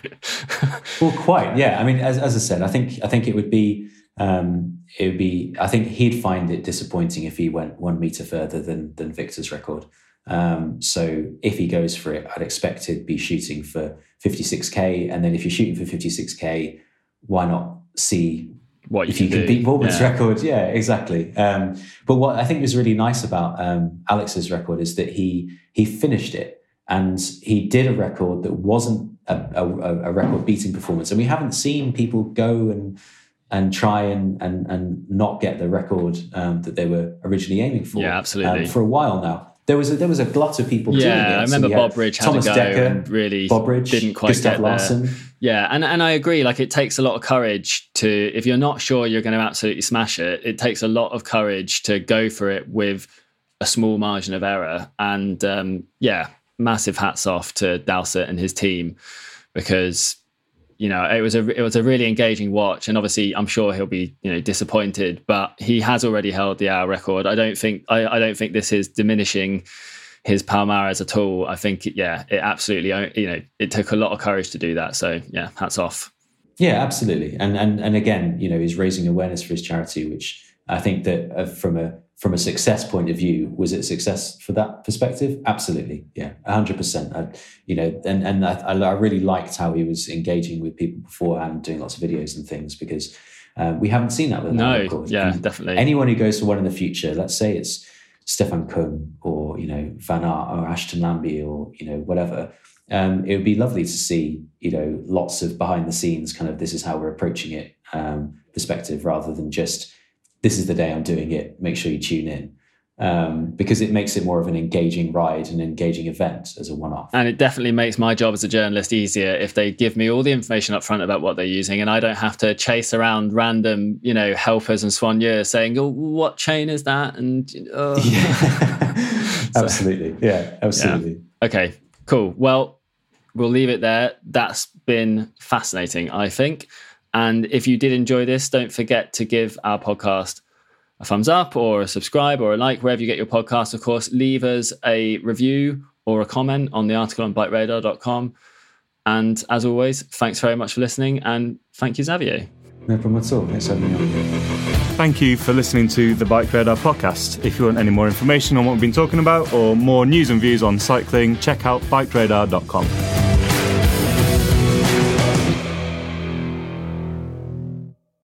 [SPEAKER 4] well, quite yeah. I mean, as as I said, I think I think it would be um, it would be. I think he'd find it disappointing if he went one meter further than than Victor's record. Um, so if he goes for it, I'd expect to be shooting for 56k, and then if you're shooting for 56k, why not see
[SPEAKER 3] what you
[SPEAKER 4] if you
[SPEAKER 3] can,
[SPEAKER 4] can beat Boardman's yeah. record. Yeah, exactly. Um, but what I think was really nice about um, Alex's record is that he he finished it and he did a record that wasn't a, a, a record beating performance. And we haven't seen people go and and try and and and not get the record um, that they were originally aiming for.
[SPEAKER 3] Yeah, absolutely.
[SPEAKER 4] Um, for a while now. There was a, there was a glut of people
[SPEAKER 3] yeah,
[SPEAKER 4] doing it.
[SPEAKER 3] I remember so Bobridge had
[SPEAKER 4] Thomas
[SPEAKER 3] a go
[SPEAKER 4] Dekker,
[SPEAKER 3] and really
[SPEAKER 4] Bobridge,
[SPEAKER 3] didn't quite
[SPEAKER 4] Gustav
[SPEAKER 3] get
[SPEAKER 4] Larsson.
[SPEAKER 3] there. Yeah, and, and I agree. Like it takes a lot of courage to if you're not sure you're going to absolutely smash it, it takes a lot of courage to go for it with a small margin of error. And um, yeah, massive hats off to Dowsett and his team because you know it was a it was a really engaging watch and obviously i'm sure he'll be you know disappointed but he has already held the hour record i don't think i, I don't think this is diminishing his Palmares at all. I think, yeah, it absolutely, you know, it took a lot of courage to do that. So, yeah, hats off.
[SPEAKER 4] Yeah, absolutely. And and and again, you know, he's raising awareness for his charity, which I think that uh, from a from a success point of view, was it success for that perspective? Absolutely, yeah, hundred percent. You know, and and I, I, really liked how he was engaging with people beforehand, doing lots of videos and things because um, we haven't seen that with
[SPEAKER 3] no, yeah, and definitely.
[SPEAKER 4] Anyone who goes to one in the future, let's say it's Stefan Kung or you know Van Aert or Ashton Lambie or you know whatever. Um, it would be lovely to see you know lots of behind the scenes kind of this is how we're approaching it um, perspective rather than just this is the day I'm doing it. Make sure you tune in um, because it makes it more of an engaging ride, and engaging event as a one-off.
[SPEAKER 3] And it definitely makes my job as a journalist easier if they give me all the information up front about what they're using, and I don't have to chase around random, you know, helpers and soigneurs saying, "Oh, what chain is that?" And oh. <laughs>
[SPEAKER 4] yeah. <laughs> so, absolutely, yeah, absolutely.
[SPEAKER 3] Yeah. Okay, cool. Well, we'll leave it there. That's been fascinating, I think. And if you did enjoy this, don't forget to give our podcast a thumbs up or a subscribe or a like wherever you get your podcast. Of course, leave us a review or a comment on the article on bikeradar.com. And as always, thanks very much for listening and thank you, Xavier.
[SPEAKER 4] No problem at all. Thanks for having me on.
[SPEAKER 2] Thank you for listening to the BikeRadar podcast. If you want any more information on what we've been talking about or more news and views on cycling, check out bikeradar.com.